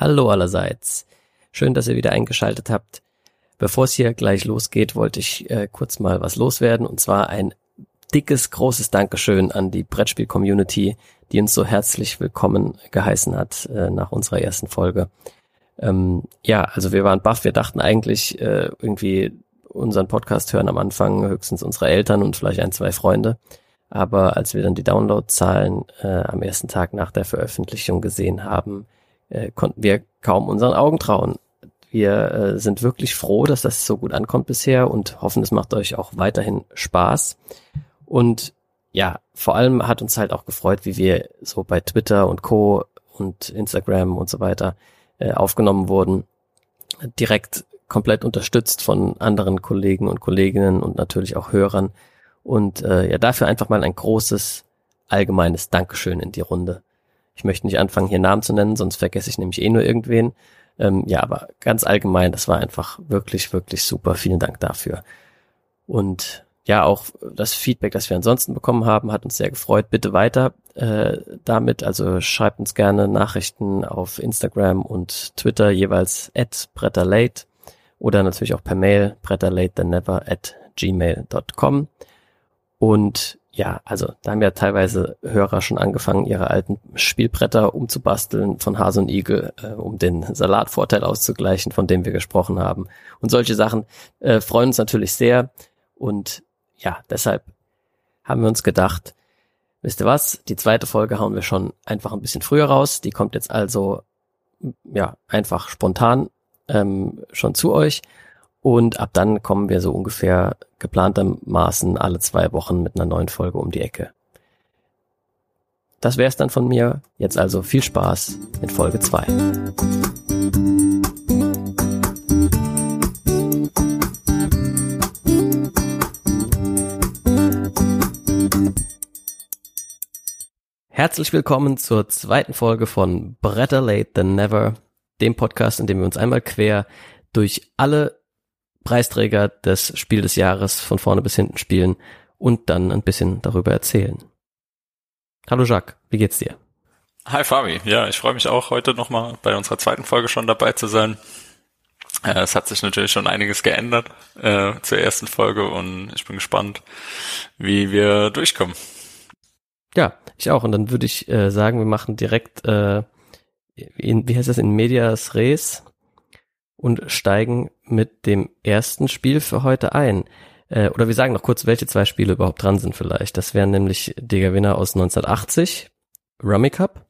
Hallo allerseits. Schön, dass ihr wieder eingeschaltet habt. Bevor es hier gleich losgeht, wollte ich äh, kurz mal was loswerden und zwar ein dickes, großes Dankeschön an die Brettspiel-Community, die uns so herzlich willkommen geheißen hat äh, nach unserer ersten Folge. Ähm, ja, also wir waren baff, wir dachten eigentlich äh, irgendwie unseren Podcast hören am Anfang höchstens unsere Eltern und vielleicht ein, zwei Freunde. Aber als wir dann die Downloadzahlen äh, am ersten Tag nach der Veröffentlichung gesehen haben, äh, konnten wir kaum unseren Augen trauen. Wir äh, sind wirklich froh, dass das so gut ankommt bisher und hoffen, es macht euch auch weiterhin Spaß. Und ja, vor allem hat uns halt auch gefreut, wie wir so bei Twitter und Co. und Instagram und so weiter äh, aufgenommen wurden. Direkt komplett unterstützt von anderen Kollegen und Kolleginnen und natürlich auch Hörern. Und äh, ja, dafür einfach mal ein großes allgemeines Dankeschön in die Runde. Ich möchte nicht anfangen, hier Namen zu nennen, sonst vergesse ich nämlich eh nur irgendwen. Ähm, ja, aber ganz allgemein, das war einfach wirklich, wirklich super. Vielen Dank dafür. Und ja, auch das Feedback, das wir ansonsten bekommen haben, hat uns sehr gefreut. Bitte weiter äh, damit. Also schreibt uns gerne Nachrichten auf Instagram und Twitter jeweils at bretterlate oder natürlich auch per Mail bretterlate at gmail.com. Und ja, also da haben ja teilweise Hörer schon angefangen, ihre alten Spielbretter umzubasteln von Hase und Igel, äh, um den Salatvorteil auszugleichen, von dem wir gesprochen haben. Und solche Sachen äh, freuen uns natürlich sehr. Und ja, deshalb haben wir uns gedacht, wisst ihr was, die zweite Folge hauen wir schon einfach ein bisschen früher raus. Die kommt jetzt also ja einfach spontan ähm, schon zu euch. Und ab dann kommen wir so ungefähr geplantermaßen alle zwei Wochen mit einer neuen Folge um die Ecke. Das wäre es dann von mir. Jetzt also viel Spaß mit Folge 2. Herzlich willkommen zur zweiten Folge von Better Late Than Never, dem Podcast, in dem wir uns einmal quer durch alle Preisträger des Spiel des Jahres von vorne bis hinten spielen und dann ein bisschen darüber erzählen. Hallo Jacques, wie geht's dir? Hi Fabi, ja, ich freue mich auch heute nochmal bei unserer zweiten Folge schon dabei zu sein. Äh, es hat sich natürlich schon einiges geändert äh, zur ersten Folge und ich bin gespannt, wie wir durchkommen. Ja, ich auch. Und dann würde ich äh, sagen, wir machen direkt, äh, in, wie heißt das, in Medias Res und steigen mit dem ersten Spiel für heute ein. Äh, oder wir sagen noch kurz, welche zwei Spiele überhaupt dran sind vielleicht. Das wären nämlich der Gewinner aus 1980, Rummy Cup,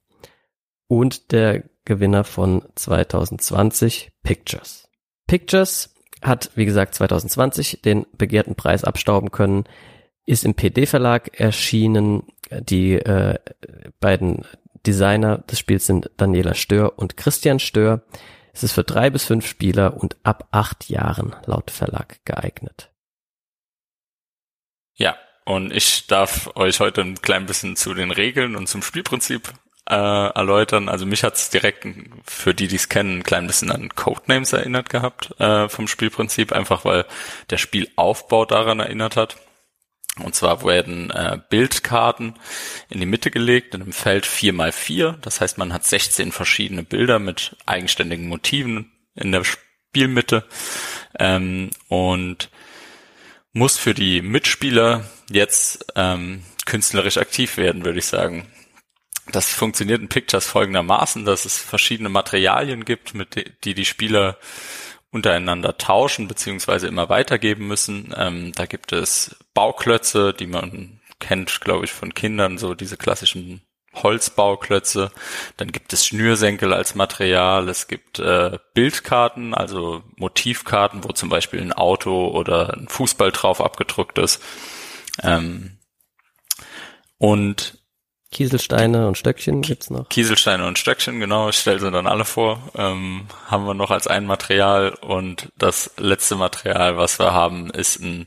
und der Gewinner von 2020, Pictures. Pictures hat, wie gesagt, 2020 den begehrten Preis abstauben können, ist im PD-Verlag erschienen. Die äh, beiden Designer des Spiels sind Daniela Stör und Christian Stör. Es ist für drei bis fünf Spieler und ab acht Jahren laut Verlag geeignet. Ja, und ich darf euch heute ein klein bisschen zu den Regeln und zum Spielprinzip äh, erläutern. Also mich hat's direkt, für die, die es kennen, ein klein bisschen an Codenames erinnert gehabt äh, vom Spielprinzip, einfach weil der Spielaufbau daran erinnert hat. Und zwar werden äh, Bildkarten in die Mitte gelegt in einem Feld 4 mal 4 Das heißt, man hat 16 verschiedene Bilder mit eigenständigen Motiven in der Spielmitte ähm, und muss für die Mitspieler jetzt ähm, künstlerisch aktiv werden, würde ich sagen. Das funktioniert in Pictures folgendermaßen, dass es verschiedene Materialien gibt, mit die die Spieler untereinander tauschen beziehungsweise immer weitergeben müssen. Ähm, da gibt es Bauklötze, die man kennt, glaube ich, von Kindern, so diese klassischen Holzbauklötze. Dann gibt es Schnürsenkel als Material. Es gibt äh, Bildkarten, also Motivkarten, wo zum Beispiel ein Auto oder ein Fußball drauf abgedruckt ist. Ähm, und Kieselsteine und Stöckchen gibt's noch. Kieselsteine und Stöckchen, genau. Ich stelle sie dann alle vor. Ähm, haben wir noch als ein Material. Und das letzte Material, was wir haben, ist ein,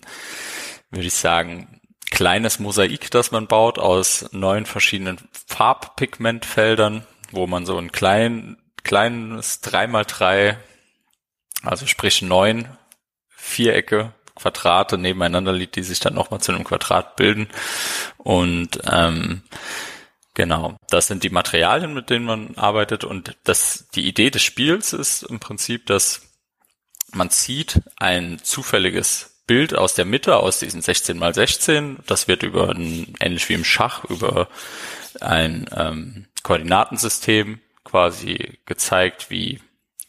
würde ich sagen, kleines Mosaik, das man baut aus neun verschiedenen Farbpigmentfeldern, wo man so ein klein, kleines 3x3, also sprich neun Vierecke Quadrate nebeneinander liegt, die sich dann nochmal zu einem Quadrat bilden. Und ähm, Genau, das sind die Materialien, mit denen man arbeitet und das, die Idee des Spiels ist im Prinzip, dass man zieht ein zufälliges Bild aus der Mitte, aus diesen 16 mal 16. Das wird über ein, ähnlich wie im Schach, über ein ähm, Koordinatensystem quasi gezeigt, wie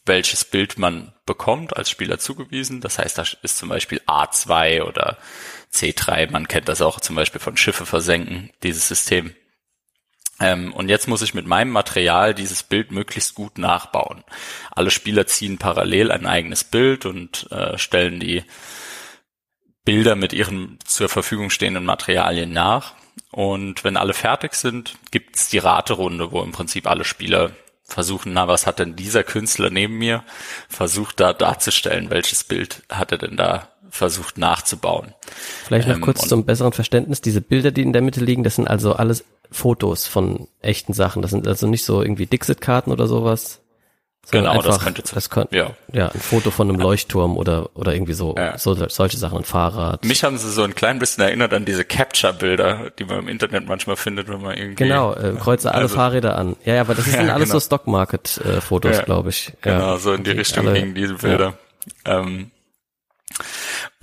welches Bild man bekommt als Spieler zugewiesen. Das heißt, da ist zum Beispiel A2 oder C3. Man kennt das auch zum Beispiel von Schiffe versenken, dieses System. Ähm, und jetzt muss ich mit meinem Material dieses Bild möglichst gut nachbauen. Alle Spieler ziehen parallel ein eigenes Bild und äh, stellen die Bilder mit ihren zur Verfügung stehenden Materialien nach. Und wenn alle fertig sind, gibt's die Raterunde, wo im Prinzip alle Spieler versuchen, na, was hat denn dieser Künstler neben mir versucht da darzustellen, welches Bild hat er denn da versucht nachzubauen. Vielleicht noch ähm, kurz zum besseren Verständnis, diese Bilder, die in der Mitte liegen, das sind also alles Fotos von echten Sachen. Das sind also nicht so irgendwie Dixit-Karten oder sowas. Genau, einfach, das könnte das könnte, ja. ja, ein Foto von einem Leuchtturm oder oder irgendwie so, ja. so solche Sachen, ein Fahrrad. Mich haben sie so ein klein bisschen erinnert an diese Capture-Bilder, die man im Internet manchmal findet, wenn man irgendwie genau äh, kreuze alle also, Fahrräder an. Ja, ja, aber das sind ja, alles genau. so Stock-Market-Fotos, äh, glaube ich. Genau, ja, so in die Richtung alle, gingen diese Bilder. Ähm,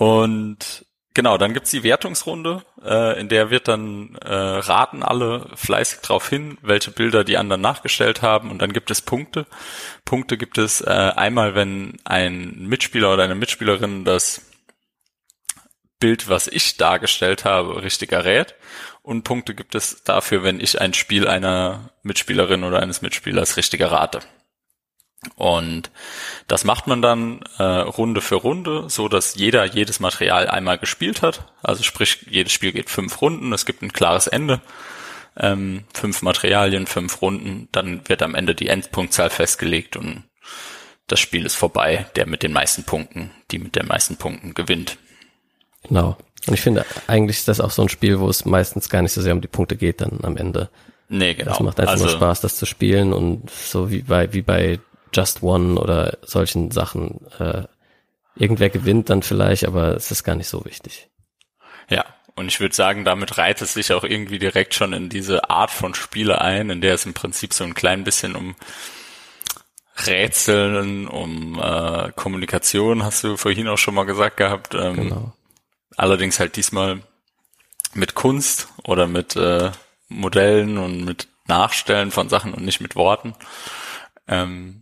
und Genau, dann gibt's die Wertungsrunde, äh, in der wird dann äh, raten alle fleißig drauf hin, welche Bilder die anderen nachgestellt haben und dann gibt es Punkte. Punkte gibt es äh, einmal, wenn ein Mitspieler oder eine Mitspielerin das Bild, was ich dargestellt habe, richtig errät. Und Punkte gibt es dafür, wenn ich ein Spiel einer Mitspielerin oder eines Mitspielers richtig errate. Und das macht man dann äh, Runde für Runde, so dass jeder jedes Material einmal gespielt hat. Also sprich, jedes Spiel geht fünf Runden, es gibt ein klares Ende. Ähm, fünf Materialien, fünf Runden, dann wird am Ende die Endpunktzahl festgelegt und das Spiel ist vorbei. Der mit den meisten Punkten, die mit den meisten Punkten gewinnt. Genau. Und ich finde, eigentlich ist das auch so ein Spiel, wo es meistens gar nicht so sehr um die Punkte geht dann am Ende. Nee, genau. Es macht einfach also, nur Spaß, das zu spielen und so wie bei, wie bei Just One oder solchen Sachen. Äh, irgendwer gewinnt dann vielleicht, aber es ist gar nicht so wichtig. Ja, und ich würde sagen, damit reiht es sich auch irgendwie direkt schon in diese Art von Spiele ein, in der es im Prinzip so ein klein bisschen um Rätseln, um äh, Kommunikation, hast du vorhin auch schon mal gesagt gehabt. Ähm, genau. Allerdings halt diesmal mit Kunst oder mit äh, Modellen und mit Nachstellen von Sachen und nicht mit Worten. Ähm,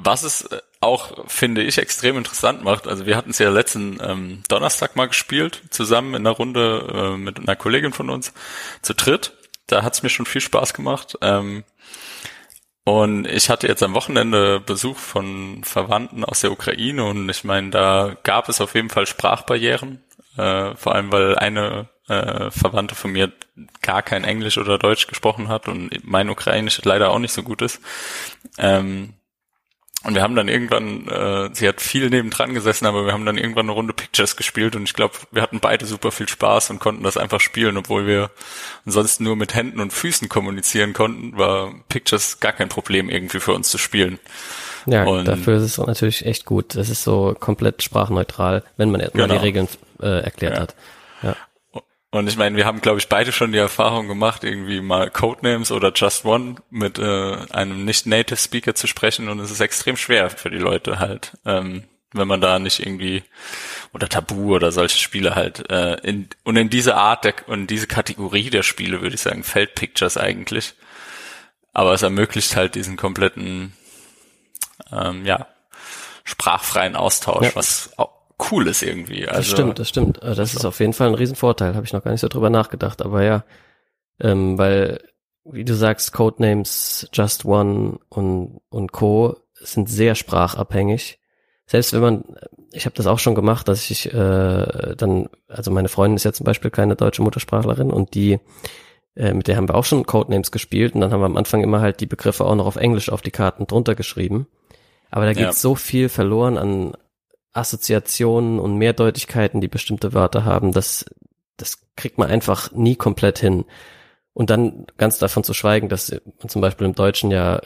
was es äh, auch, finde ich, extrem interessant macht, also wir hatten es ja letzten ähm, Donnerstag mal gespielt, zusammen in einer Runde äh, mit einer Kollegin von uns, zu dritt. Da hat es mir schon viel Spaß gemacht. Ähm, und ich hatte jetzt am Wochenende Besuch von Verwandten aus der Ukraine und ich meine, da gab es auf jeden Fall Sprachbarrieren, äh, vor allem weil eine äh, Verwandte von mir gar kein Englisch oder Deutsch gesprochen hat und mein Ukrainisch leider auch nicht so gut ist. Ähm, und wir haben dann irgendwann, äh, sie hat viel nebendran gesessen, aber wir haben dann irgendwann eine Runde Pictures gespielt und ich glaube, wir hatten beide super viel Spaß und konnten das einfach spielen, obwohl wir ansonsten nur mit Händen und Füßen kommunizieren konnten, war Pictures gar kein Problem irgendwie für uns zu spielen. Ja, und dafür ist es natürlich echt gut. Es ist so komplett sprachneutral, wenn man erstmal genau. die Regeln äh, erklärt ja. hat. Ja. Und ich meine, wir haben, glaube ich, beide schon die Erfahrung gemacht, irgendwie mal Codenames oder Just One mit äh, einem nicht-Native Speaker zu sprechen und es ist extrem schwer für die Leute halt, ähm, wenn man da nicht irgendwie oder Tabu oder solche Spiele halt äh, in, und in diese Art der, und diese Kategorie der Spiele würde ich sagen fällt Pictures eigentlich, aber es ermöglicht halt diesen kompletten ähm, ja sprachfreien Austausch, ja. was auch cool ist irgendwie. Also, das stimmt, das stimmt. Äh, das ist auf jeden Fall ein Riesenvorteil. Habe ich noch gar nicht so drüber nachgedacht. Aber ja, ähm, weil, wie du sagst, Codenames, Just One und, und Co. sind sehr sprachabhängig. Selbst wenn man, ich habe das auch schon gemacht, dass ich äh, dann, also meine Freundin ist ja zum Beispiel keine deutsche Muttersprachlerin und die, äh, mit der haben wir auch schon Codenames gespielt und dann haben wir am Anfang immer halt die Begriffe auch noch auf Englisch auf die Karten drunter geschrieben. Aber da geht ja. so viel verloren an, Assoziationen und Mehrdeutigkeiten, die bestimmte Wörter haben, das, das kriegt man einfach nie komplett hin. Und dann ganz davon zu schweigen, dass man zum Beispiel im Deutschen ja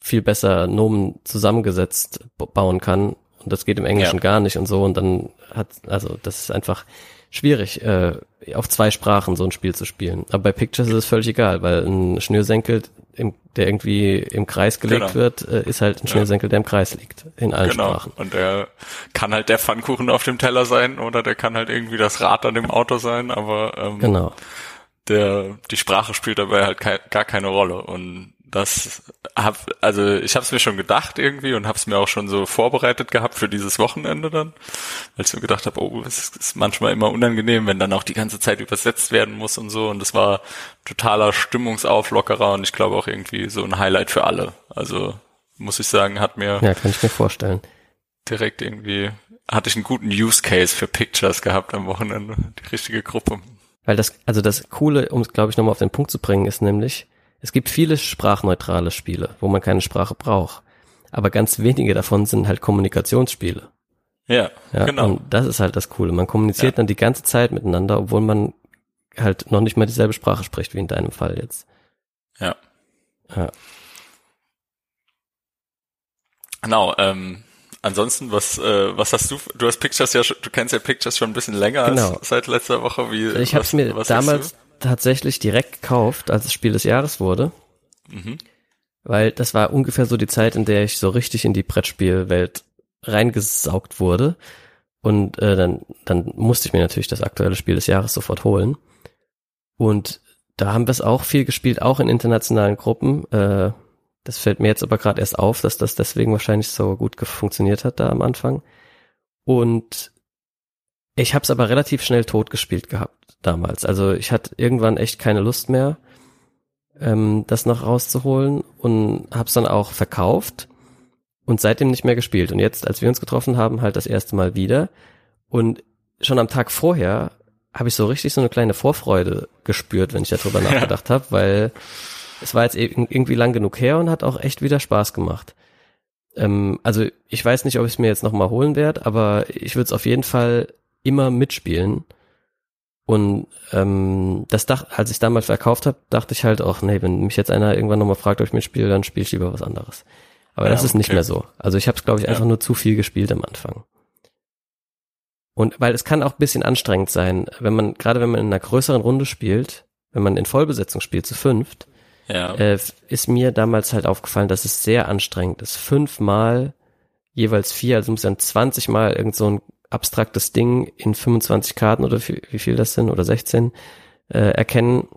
viel besser Nomen zusammengesetzt bauen kann. Und das geht im Englischen ja. gar nicht und so. Und dann hat, also das ist einfach schwierig, äh, auf zwei Sprachen so ein Spiel zu spielen. Aber bei Pictures ist es völlig egal, weil ein Schnürsenkel, im, der irgendwie im Kreis gelegt Genau. wird, äh, ist halt ein Schnürsenkel, der im Kreis liegt. In allen Genau. Sprachen. Und der kann halt der Pfannkuchen auf dem Teller sein oder der kann halt irgendwie das Rad an dem Auto sein, aber ähm, Genau. der die Sprache spielt dabei halt kei gar keine Rolle und das hab also ich habe es mir schon gedacht irgendwie und habe es mir auch schon so vorbereitet gehabt für dieses Wochenende dann, weil ich mir gedacht habe, oh, es ist manchmal immer unangenehm, wenn dann auch die ganze Zeit übersetzt werden muss und so und das war totaler Stimmungsauflockerer und ich glaube auch irgendwie so ein Highlight für alle. Also muss ich sagen, hat mir Ja, kann ich mir vorstellen. direkt irgendwie hatte ich einen guten Use Case für Pictures gehabt am Wochenende, die richtige Gruppe. Weil das, also das Coole, um es glaube ich nochmal auf den Punkt zu bringen, ist nämlich, es gibt viele sprachneutrale Spiele, wo man keine Sprache braucht. Aber ganz wenige davon sind halt Kommunikationsspiele. Ja, Ja, genau. Und das ist halt das Coole. Man kommuniziert Ja. dann die ganze Zeit miteinander, obwohl man halt noch nicht mal dieselbe Sprache spricht, wie in deinem Fall jetzt. Ja. Ja. Genau, ähm, ansonsten, was, äh, was hast du, du hast Pictures ja schon, du kennst ja Pictures schon ein bisschen länger Genau. als seit letzter Woche, wie, Ich habe was- es mir was damals tatsächlich direkt gekauft, als es Spiel des Jahres wurde. Mhm. Weil das war ungefähr so die Zeit, in der ich so richtig in die Brettspielwelt reingesaugt wurde. Und äh, dann, dann musste ich mir natürlich das aktuelle Spiel des Jahres sofort holen. Und da haben wir es auch viel gespielt, auch in internationalen Gruppen. Äh, das fällt mir jetzt aber gerade erst auf, dass das deswegen wahrscheinlich so gut funktioniert hat da am Anfang. Und ich habe es aber relativ schnell tot gespielt gehabt damals. Also ich hatte irgendwann echt keine Lust mehr, ähm, das noch rauszuholen und habe es dann auch verkauft und seitdem nicht mehr gespielt. Und jetzt, als wir uns getroffen haben, halt das erste Mal wieder. Und schon am Tag vorher habe ich so richtig so eine kleine Vorfreude gespürt, wenn ich darüber nachgedacht habe, weil es war jetzt irgendwie lang genug her und hat auch echt wieder Spaß gemacht. Ähm, also ich weiß nicht, ob ich es mir jetzt nochmal holen werde, aber ich würde es auf jeden Fall immer mitspielen. Und ähm, das dacht, als ich damals verkauft habe, dachte ich halt auch, nee, wenn mich jetzt einer irgendwann nochmal fragt, ob ich mitspiele, dann spiele ich lieber was anderes. Aber Ja, das ist nicht okay. mehr so. Also ich habe es, glaube ich, Ja. einfach nur zu viel gespielt am Anfang. Und weil es kann auch ein bisschen anstrengend sein, wenn man, gerade wenn man in einer größeren Runde spielt, wenn man in Vollbesetzung spielt, zu fünft, Ja, äh, ist mir damals halt aufgefallen, dass es sehr anstrengend ist. Fünfmal, jeweils vier, also muss dann 20 Mal irgend so ein abstraktes Ding in 25 Karten oder wie, viel das sind oder 16 äh, erkennen.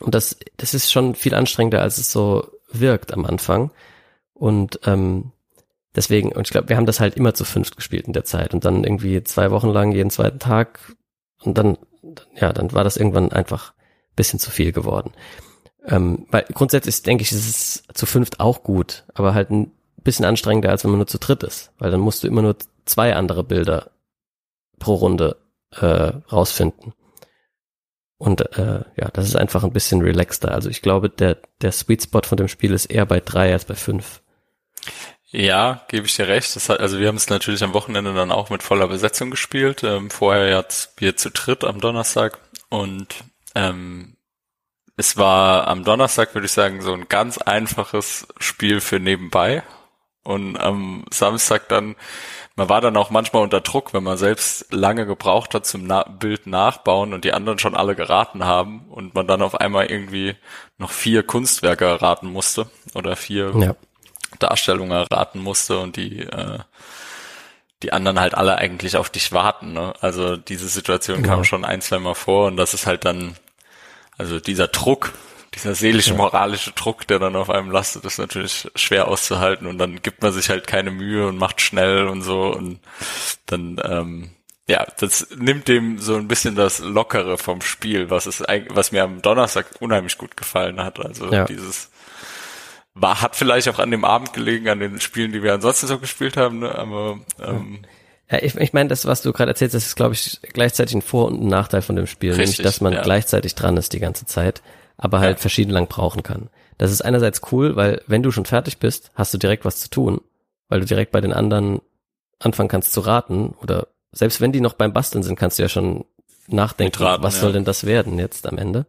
Und das, das ist schon viel anstrengender, als es so wirkt am Anfang. Und ähm, deswegen, und ich glaube, wir haben das halt immer zu fünft gespielt in der Zeit und dann irgendwie zwei Wochen lang jeden zweiten Tag und dann, ja, dann war das irgendwann einfach ein bisschen zu viel geworden. Ähm, weil grundsätzlich denke ich, ist es zu fünft auch gut, aber halt ein bisschen anstrengender, als wenn man nur zu dritt ist, weil dann musst du immer nur zwei andere Bilder pro Runde äh, rausfinden. Und äh, ja, das ist einfach ein bisschen relaxter. Also ich glaube, der, der Sweet Spot von dem Spiel ist eher bei drei als bei fünf. ja, gebe ich dir recht. Das hat, also wir haben es natürlich am Wochenende dann auch mit voller Besetzung gespielt. Ähm, vorher jetzt wir zu dritt am Donnerstag und ähm, es war am Donnerstag, würde ich sagen, so ein ganz einfaches Spiel für nebenbei. Und am Samstag dann, man war dann auch manchmal unter Druck, wenn man selbst lange gebraucht hat zum Na Bild nachbauen und die anderen schon alle geraten haben und man dann auf einmal irgendwie noch vier Kunstwerke erraten musste oder vier Ja. Darstellungen erraten musste und die äh, die anderen halt alle eigentlich auf dich warten. Ne? Also diese Situation Genau. kam schon ein, zwei Mal vor und das ist halt dann, also dieser Druck, dieser seelische, moralische Druck, der dann auf einem lastet, ist natürlich schwer auszuhalten und dann gibt man sich halt keine Mühe und macht schnell und so und dann, ähm, ja, das nimmt dem so ein bisschen das Lockere vom Spiel, was es eigentlich, was mir am Donnerstag unheimlich gut gefallen hat. Also Ja. dieses war, hat vielleicht auch an dem Abend gelegen, an den Spielen, die wir ansonsten so gespielt haben, ne? aber ähm, Ja, ich, ich meine, das, was du gerade erzählst, das ist, glaube ich, gleichzeitig ein Vor- und ein Nachteil von dem Spiel, nämlich, Richtig, dass man ja. gleichzeitig dran ist die ganze Zeit, aber halt Ja. verschieden lang brauchen kann. Das ist einerseits cool, weil wenn du schon fertig bist, hast du direkt was zu tun, weil du direkt bei den anderen anfangen kannst zu raten oder selbst wenn die noch beim Basteln sind, kannst du ja schon nachdenken, Mitraten, was ja. soll denn das werden jetzt am Ende.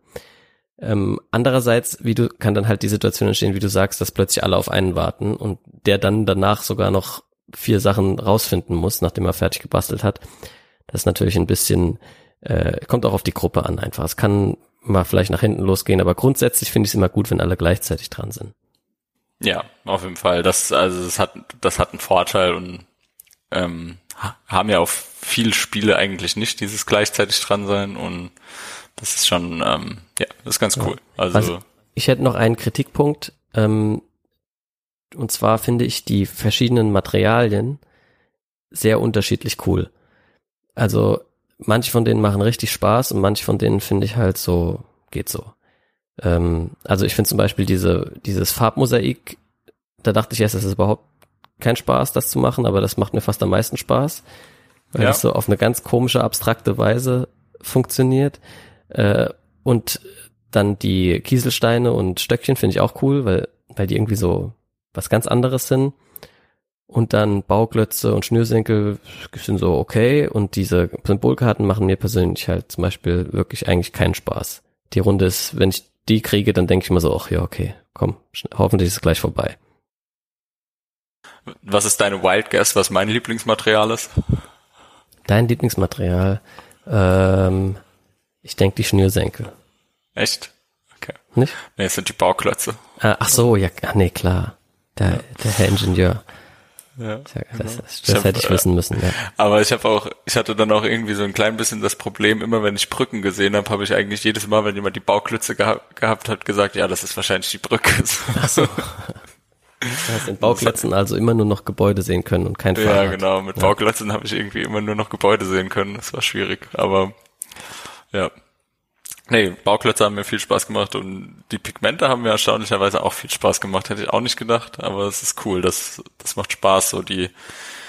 Ähm, andererseits, wie du, kann dann halt die Situation entstehen, wie du sagst, dass plötzlich alle auf einen warten und der dann danach sogar noch vier Sachen rausfinden muss, nachdem er fertig gebastelt hat. Das ist natürlich ein bisschen Äh, kommt auch auf die Gruppe an einfach. Es kann mal vielleicht nach hinten losgehen, aber grundsätzlich finde ich es immer gut, wenn alle gleichzeitig dran sind. Ja, auf jeden Fall. Das, also das hat, das hat einen Vorteil und ähm, haben ja auch viele Spiele eigentlich nicht dieses gleichzeitig dran sein und das ist schon, ähm, ja, das ist ganz cool. Also, also ich hätte noch einen Kritikpunkt. Ähm, und zwar finde ich die verschiedenen Materialien sehr unterschiedlich cool. Also manche von denen machen richtig Spaß und manche von denen finde ich halt so, geht so. Ähm, also ich finde zum Beispiel diese, dieses Farbmosaik, da dachte ich erst, das ist überhaupt kein Spaß, das zu machen, aber das macht mir fast am meisten Spaß, weil ja. das so auf eine ganz komische, abstrakte Weise funktioniert. Äh, und dann die Kieselsteine und Stöckchen finde ich auch cool, weil, weil die irgendwie so was ganz anderes sind. Und dann Bauklötze und Schnürsenkel sind so okay. Und diese Symbolkarten machen mir persönlich halt zum Beispiel wirklich eigentlich keinen Spaß. Die Runde ist, wenn ich die kriege, dann denke ich mir so, ach ja, okay, komm, hoffentlich ist es gleich vorbei. Was ist deine Wild Guess, was mein Lieblingsmaterial ist? Dein Lieblingsmaterial? Ähm, ich denke die Schnürsenkel. Echt? Okay. Nicht? Nee, es sind die Bauklötze. Ah, ach so, ja, ach nee, klar. Der, ja. der Herr Ingenieur. Ja, das, genau. das, das hab, hätte ich wissen müssen. Ja. Aber ich habe auch, ich hatte dann auch irgendwie so ein klein bisschen das Problem, immer wenn ich Brücken gesehen habe, habe ich eigentlich jedes Mal, wenn jemand die Bauklötze geha gehabt hat, gesagt, ja, das ist wahrscheinlich die Brücke. Ach so. Du hast in Bauklötzen also immer nur noch Gebäude sehen können und kein Fahrrad. Ja, genau. Mit ja. Bauklötzen habe ich irgendwie immer nur noch Gebäude sehen können. Das war schwierig. Aber ja. Nee, Bauklötze haben mir viel Spaß gemacht und die Pigmente haben mir erstaunlicherweise auch viel Spaß gemacht. Hätte ich auch nicht gedacht, aber es ist cool. Das, das macht Spaß, so die.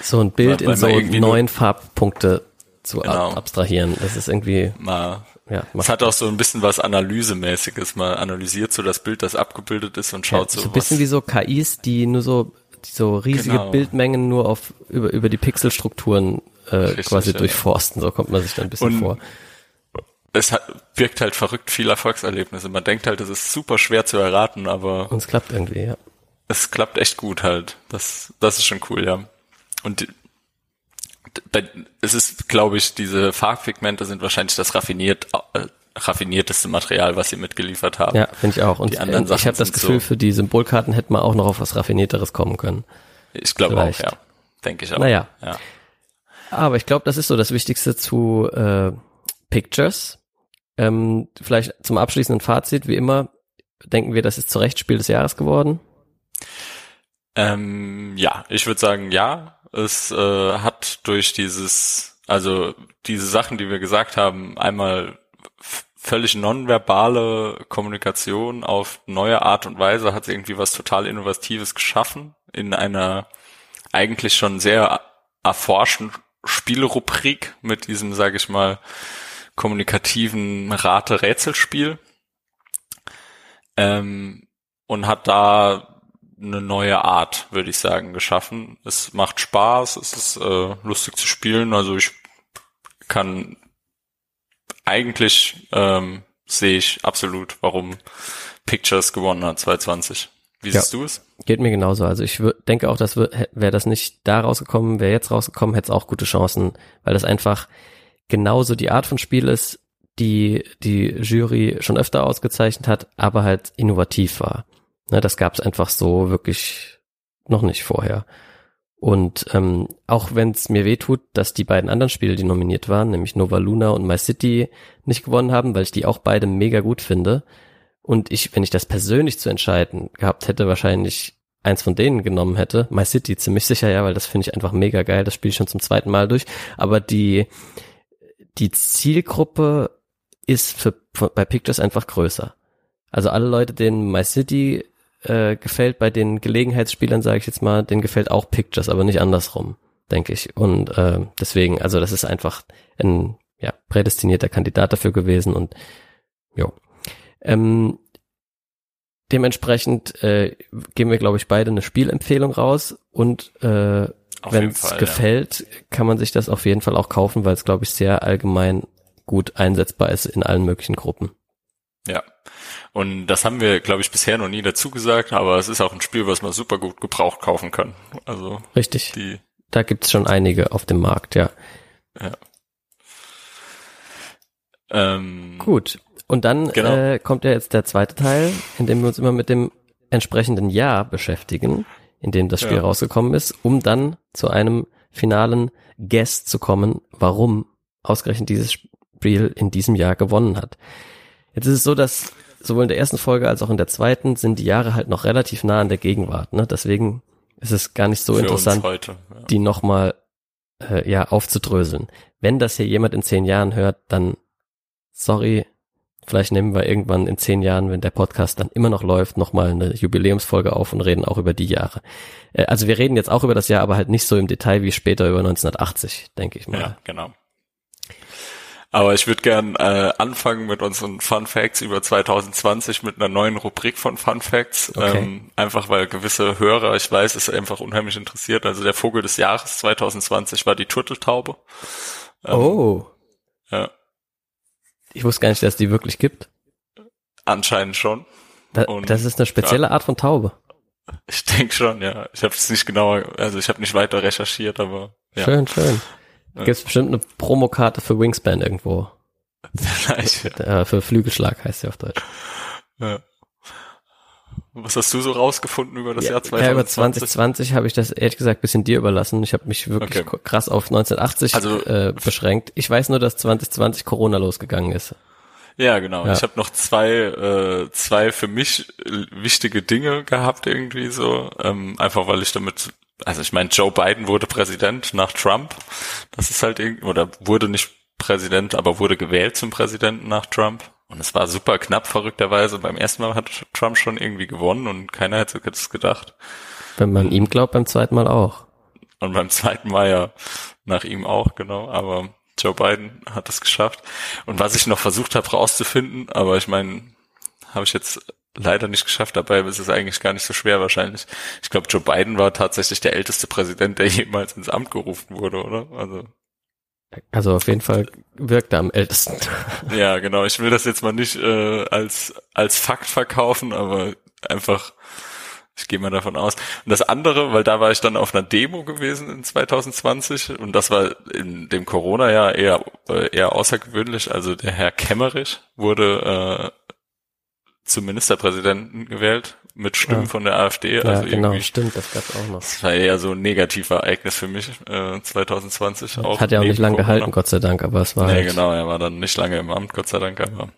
So ein Bild in so neun Farbpunkte zu genau. abstrahieren. Das ist irgendwie. Mal ja, es hat auch so ein bisschen was Analysemäßiges. Man analysiert so das Bild, das abgebildet ist und schaut ja, so. So ein bisschen wie so KIs, die nur so, die so riesige genau. Bildmengen nur auf, über, über die Pixelstrukturen äh, Richtig, quasi ja. durchforsten. So kommt man sich da ein bisschen und vor. Es hat, wirkt halt verrückt viel Erfolgserlebnisse. Man denkt halt, es ist super schwer zu erraten, aber. Und es klappt irgendwie, ja. Es klappt echt gut halt. Das, das ist schon cool, ja. Und es ist, glaube ich, diese Farbpigmente sind wahrscheinlich das raffiniert, äh, raffinierteste Material, was sie mitgeliefert haben. Ja, finde ich auch. Und die anderen äh, ich habe das Gefühl, so, für die Symbolkarten hätte man auch noch auf was Raffinierteres kommen können. Ich glaube auch, ja. Denke ich auch. Naja. Ja. Aber ich glaube, das ist so das Wichtigste zu äh, Pictures. Ähm, vielleicht zum abschließenden Fazit, wie immer, denken wir, das ist zu Recht Spiel des Jahres geworden? Ähm, ja, ich würde sagen, ja. Es äh, hat durch dieses, also diese Sachen, die wir gesagt haben, einmal völlig nonverbale Kommunikation auf neue Art und Weise hat irgendwie was total Innovatives geschaffen in einer eigentlich schon sehr erforschten Spielrubrik mit diesem, sage ich mal, kommunikativen Rate-Rätselspiel ähm, und hat da eine neue Art, würde ich sagen, geschaffen. Es macht Spaß, es ist äh, lustig zu spielen. Also ich kann eigentlich ähm, sehe ich absolut, warum Pictures gewonnen hat 2020. Wie ja, siehst du es? Geht mir genauso. Also ich denke auch, dass wäre das nicht da rausgekommen, wäre jetzt rausgekommen, hätte es auch gute Chancen, weil das einfach genauso die Art von Spiel ist, die die Jury schon öfter ausgezeichnet hat, aber halt innovativ war. Ne, das gab es einfach so wirklich noch nicht vorher. Und ähm, auch wenn es mir wehtut, dass die beiden anderen Spiele, die nominiert waren, nämlich Nova Luna und My City, nicht gewonnen haben, weil ich die auch beide mega gut finde. Und ich, wenn ich das persönlich zu entscheiden gehabt hätte, wahrscheinlich eins von denen genommen hätte. My City ziemlich sicher, ja, weil das finde ich einfach mega geil. Das spiele ich schon zum zweiten Mal durch. Aber die, die Zielgruppe ist für, bei Pictures einfach größer. Also alle Leute, denen My City äh, gefällt bei den Gelegenheitsspielern, sage ich jetzt mal, den gefällt auch Pictures, aber nicht andersrum, denke ich. Und äh, deswegen, also das ist einfach ein ja, prädestinierter Kandidat dafür gewesen und jo. Ähm, dementsprechend äh, geben wir, glaube ich, beide eine Spielempfehlung raus und äh, wenn es gefällt, ja. kann man sich das auf jeden Fall auch kaufen, weil es, glaube ich, sehr allgemein gut einsetzbar ist in allen möglichen Gruppen. Ja, und das haben wir, glaube ich, bisher noch nie dazu gesagt, aber es ist auch ein Spiel, was man super gut gebraucht kaufen kann. Also richtig. Die, da gibt's schon einige auf dem Markt, ja. Ja. Ähm, Gut. Und dann Genau. äh, kommt ja jetzt der zweite Teil, in dem wir uns immer mit dem entsprechenden Jahr beschäftigen, in dem das Spiel Ja. rausgekommen ist, um dann zu einem finalen Guess zu kommen, warum ausgerechnet dieses Spiel in diesem Jahr gewonnen hat. Jetzt ist es so, dass sowohl in der ersten Folge als auch in der zweiten sind die Jahre halt noch relativ nah an der Gegenwart. Ne? Deswegen ist es gar nicht so für interessant, heute. Ja. die nochmal äh, ja, aufzudröseln. Wenn das hier jemand in zehn Jahren hört, dann sorry, vielleicht nehmen wir irgendwann in zehn Jahren, wenn der Podcast dann immer noch läuft, nochmal eine Jubiläumsfolge auf und reden auch über die Jahre. Äh, also wir reden jetzt auch über das Jahr, aber halt nicht so im Detail wie später über 1980, denke ich mal. Ja, genau. Aber ich würde gern äh, anfangen mit unseren Fun Facts über 2020 mit einer neuen Rubrik von Fun Facts. Okay. Ähm, einfach weil gewisse Hörer, ich weiß, es einfach unheimlich interessiert. Also der Vogel des Jahres 2020 war die Turteltaube. Ähm, Oh, ich wusste gar nicht, dass es die wirklich gibt. anscheinend schon. Da, das ist eine spezielle Art von Taube. Ich denke schon, ja. Ich habe es nicht genauer, also ich habe nicht weiter recherchiert, aber ja. Schön, schön. Ja. Gibt es bestimmt eine Promokarte für Wingspan irgendwo. Vielleicht, ja. Äh, für Flügelschlag heißt sie auf Deutsch. ja. Was hast du so rausgefunden über das ja, Jahr Ja, über 2020? 2020 habe ich das ehrlich gesagt bisschen dir überlassen. Ich habe mich wirklich Okay. krass auf 1980 Also- äh, beschränkt. Ich weiß nur, dass 2020 Corona losgegangen ist. Ja, genau. Ja. Ich habe noch zwei, äh, zwei für mich äh, wichtige Dinge gehabt irgendwie so. Ähm, einfach weil ich damit, also ich meine, Joe Biden wurde Präsident nach Trump. Das ist halt irgendwie, oder wurde nicht Präsident, aber wurde gewählt zum Präsidenten nach Trump. Und es war super knapp, verrückterweise. Beim ersten Mal hat Trump schon irgendwie gewonnen und keiner hätte das gedacht. Wenn man ihm glaubt, beim zweiten Mal auch. Und beim zweiten Mal ja nach ihm auch, genau. Aber Joe Biden hat es geschafft. Und was ich noch versucht habe rauszufinden, aber ich meine, habe ich jetzt leider nicht geschafft. Dabei ist es eigentlich gar nicht so schwer wahrscheinlich. Ich glaube, Joe Biden war tatsächlich der älteste Präsident, der jemals ins Amt gerufen wurde, oder? Also Also auf jeden Fall wirkt er am ältesten. ja, genau. Ich will das jetzt mal nicht äh, als als Fakt verkaufen, aber einfach ich gehe mal davon aus. Und das andere, weil da war ich dann auf einer Demo gewesen in 2020 und das war in dem Corona-Jahr eher äh, eher außergewöhnlich. Also der Herr Kemmerich wurde äh, zum Ministerpräsidenten gewählt mit Stimmen Ja. von der AfD. ja, also genau, irgendwie, stimmt, das gab's auch noch. das war eher so ein negativer Ereignis für mich äh, 2020. Auch Hat ja auch nicht lange gehalten, Gott sei Dank, aber es war Nee, halt, genau, er war dann nicht lange im Amt, Gott sei Dank, aber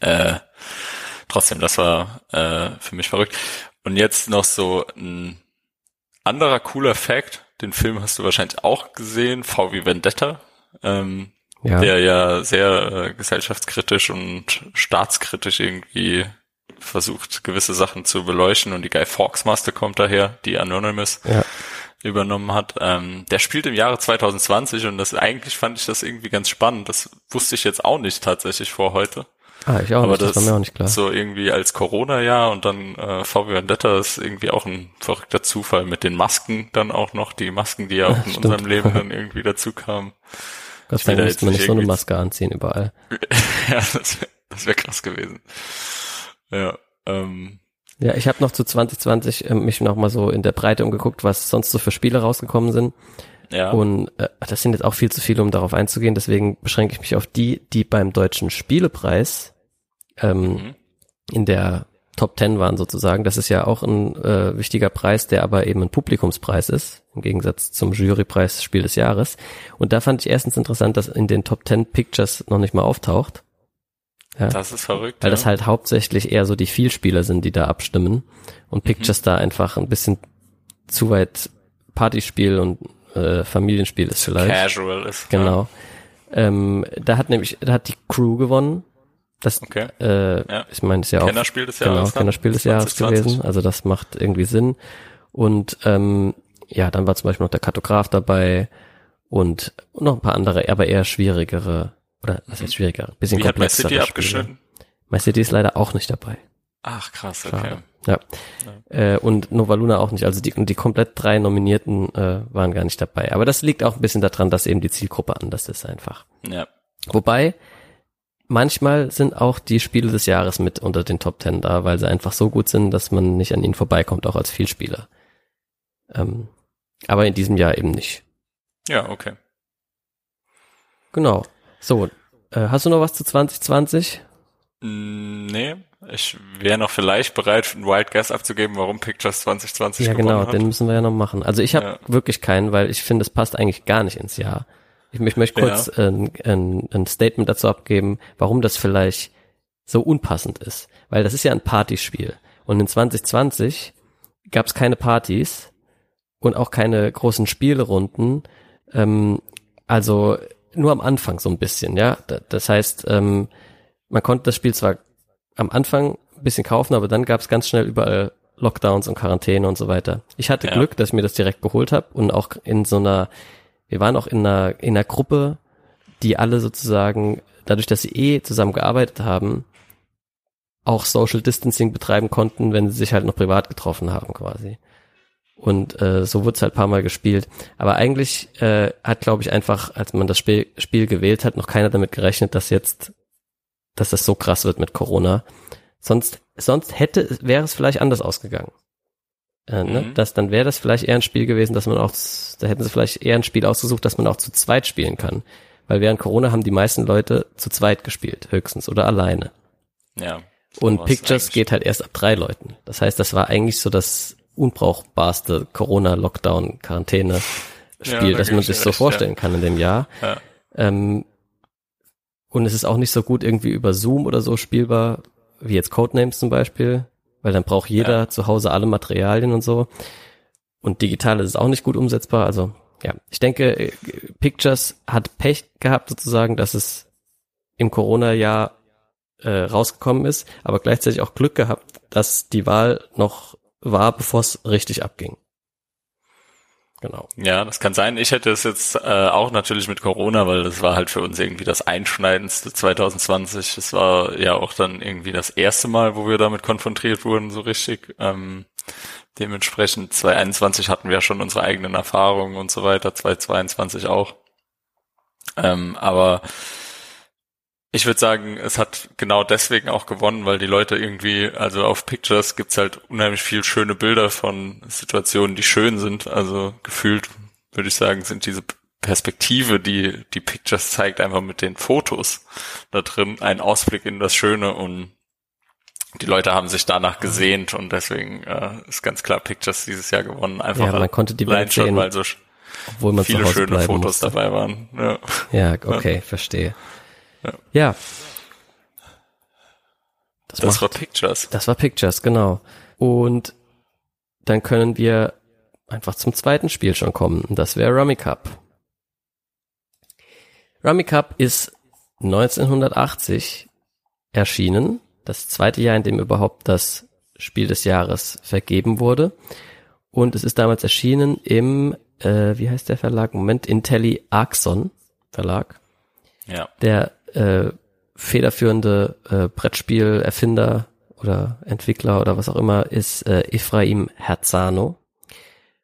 äh, trotzdem, das war äh, für mich verrückt. Und jetzt noch so ein anderer cooler Fact, den Film hast du wahrscheinlich auch gesehen, VW Vendetta, ähm, ja, der ja sehr äh, gesellschaftskritisch und staatskritisch irgendwie versucht, gewisse Sachen zu beleuchten und die Guy Fawkes Master kommt daher, die Anonymous ja. übernommen hat. Ähm, der spielt im Jahre 2020 und das eigentlich fand ich das irgendwie ganz spannend. Das wusste ich jetzt auch nicht tatsächlich vor heute. Ah, ich auch Aber nicht, das, das war mir auch nicht klar. so irgendwie als Corona-Jahr und dann äh, VW Vendetta ist irgendwie auch ein verrückter Zufall mit den Masken dann auch noch, die Masken, die ja auch in Stimmt. unserem Leben dann irgendwie dazu kamen. Gott sei Dank musste man nicht so eine Maske anziehen überall. ja, das wäre das wär krass gewesen. Ja, ähm, Ja, ich habe noch zu 2020 äh, mich noch mal so in der Breite umgeguckt, was sonst so für Spiele rausgekommen sind. ja. Und äh, das sind jetzt auch viel zu viele, um darauf einzugehen. Deswegen beschränke ich mich auf die, die beim Deutschen Spielepreis ähm, Mhm. in der Top 10 waren sozusagen. Das ist ja auch ein äh, wichtiger Preis, der aber eben ein Publikumspreis ist, im Gegensatz zum Jurypreis Spiel des Jahres. Und da fand ich erstens interessant, dass in den Top 10 Pictures noch nicht mal auftaucht. Ja. Das ist verrückt. Weil ja. das halt hauptsächlich eher so die Vielspieler sind, die da abstimmen. Und Pictures da einfach ein bisschen zu weit Partyspiel und äh, Familienspiel ist vielleicht. casual ist. Ja. Genau. Ähm, da hat nämlich, da hat die Crew gewonnen. Das, Okay. äh, Ja. ich meine, ist ja auch Kennerspiel des genau, Jahres. dann, Kennerspiel des Jahres 2020. gewesen. Also das macht irgendwie Sinn. Und ähm, ja, dann war zum Beispiel noch der Kartograf dabei und noch ein paar andere, aber eher schwierigere oder was heißt schwieriger, bisschen Wie hat My City abgeschnitten? My City ist leider auch nicht dabei. Ach krass, okay. Schade. Ja. Äh, und Nova Luna auch nicht. Also die, und die komplett drei Nominierten äh, waren gar nicht dabei. Aber das liegt auch ein bisschen daran, dass eben die Zielgruppe anders ist einfach. Ja. Wobei, manchmal sind auch die Spiele des Jahres mit unter den Top Ten da, weil sie einfach so gut sind, dass man nicht an ihnen vorbeikommt, auch als Vielspieler. Ähm, aber in diesem Jahr eben nicht. Ja, okay. Genau. So, Äh, hast du noch was zu 2020? Mm, Nee, ich wäre noch vielleicht bereit, einen Wild Guess abzugeben, warum Pictures 2020 Ja, genau, hat. den müssen wir ja noch machen. Also ich habe Ja. wirklich keinen, weil ich finde, es passt eigentlich gar nicht ins Jahr. Ich, ich möchte kurz ein, ein, ein Statement dazu abgeben, warum das vielleicht so unpassend ist. Weil das ist ja ein Partyspiel. Und in 2020 gab es keine Partys und auch keine großen Spielrunden. Ähm, also nur am Anfang so ein bisschen, ja. Da- Das heißt, ähm, man konnte das Spiel zwar am Anfang ein bisschen kaufen, aber dann gab es ganz schnell überall Lockdowns und Quarantäne und so weiter. Ich hatte Ja. Glück, dass ich mir das direkt geholt habe und auch in so einer, wir waren auch in einer, in einer Gruppe, die alle sozusagen, dadurch, dass sie eh zusammen gearbeitet haben, auch Social Distancing betreiben konnten, wenn sie sich halt noch privat getroffen haben quasi. Und äh, so wurde es halt ein paar Mal gespielt. Aber eigentlich äh, hat, glaube ich, einfach, als man das Spiel, Spiel gewählt hat, noch keiner damit gerechnet, dass jetzt, dass das so krass wird mit Corona. Sonst, sonst hätte, wäre es vielleicht anders ausgegangen. Äh, ne? Mhm. das, dann wäre das vielleicht eher ein Spiel gewesen, dass man auch, da hätten sie vielleicht eher ein Spiel ausgesucht, dass man auch zu zweit spielen kann. Weil während Corona haben die meisten Leute zu zweit gespielt, höchstens, oder alleine. Ja. so Und Pictures geht halt erst ab drei Leuten. Das heißt, das war eigentlich so das unbrauchbarste Corona-Lockdown-Quarantäne-Spiel, Ja, da das man ich sich so recht, vorstellen kann in dem Jahr. Ja. Ähm, und es ist auch nicht so gut irgendwie über Zoom oder so spielbar, wie jetzt Codenames zum Beispiel, weil dann braucht jeder Ja. zu Hause alle Materialien und so. Und digital ist es auch nicht gut umsetzbar. Also ja, ich denke, äh, Pictures hat Pech gehabt sozusagen, dass es im Corona-Jahr äh, rausgekommen ist, aber gleichzeitig auch Glück gehabt, dass die Wahl noch war, bevor es richtig abging. Genau. Ja, das kann sein. Ich hätte es jetzt äh, auch natürlich mit Corona, weil das war halt für uns irgendwie das Einschneidendste 2020. Das war ja auch dann irgendwie das erste Mal, wo wir damit konfrontiert wurden, so richtig. Ähm, dementsprechend 2021 hatten wir schon unsere eigenen Erfahrungen und so weiter, 2022 auch. Ähm, aber ich würde sagen, es hat genau deswegen auch gewonnen, weil die Leute irgendwie, also auf Pictures gibt's halt unheimlich viel schöne Bilder von Situationen, die schön sind. Also gefühlt würde ich sagen, sind diese Perspektive, die die Pictures zeigt, einfach mit den Fotos da drin, ein Ausblick in das Schöne und die Leute haben sich danach gesehnt und deswegen äh, ist ganz klar Pictures dieses Jahr gewonnen. Einfach Ja, man konnte die Welt schon, sehen, weil so obwohl man viele schöne Fotos musste. dabei waren. Ja. Ja, okay, verstehe. Ja. Ja. Das, Das macht, war Pictures. das war Pictures, genau. Und dann können wir einfach zum zweiten Spiel schon kommen. Das wäre Rummy Cup. Rummy Cup ist 1980 erschienen. Das zweite Jahr, in dem überhaupt das Spiel des Jahres vergeben wurde. Und es ist damals erschienen im, äh, wie heißt der Verlag? Moment, Intelli Axon Verlag Ja. der äh, federführende äh, Brettspielerfinder oder Entwickler oder was auch immer ist äh, Ephraim Herzano.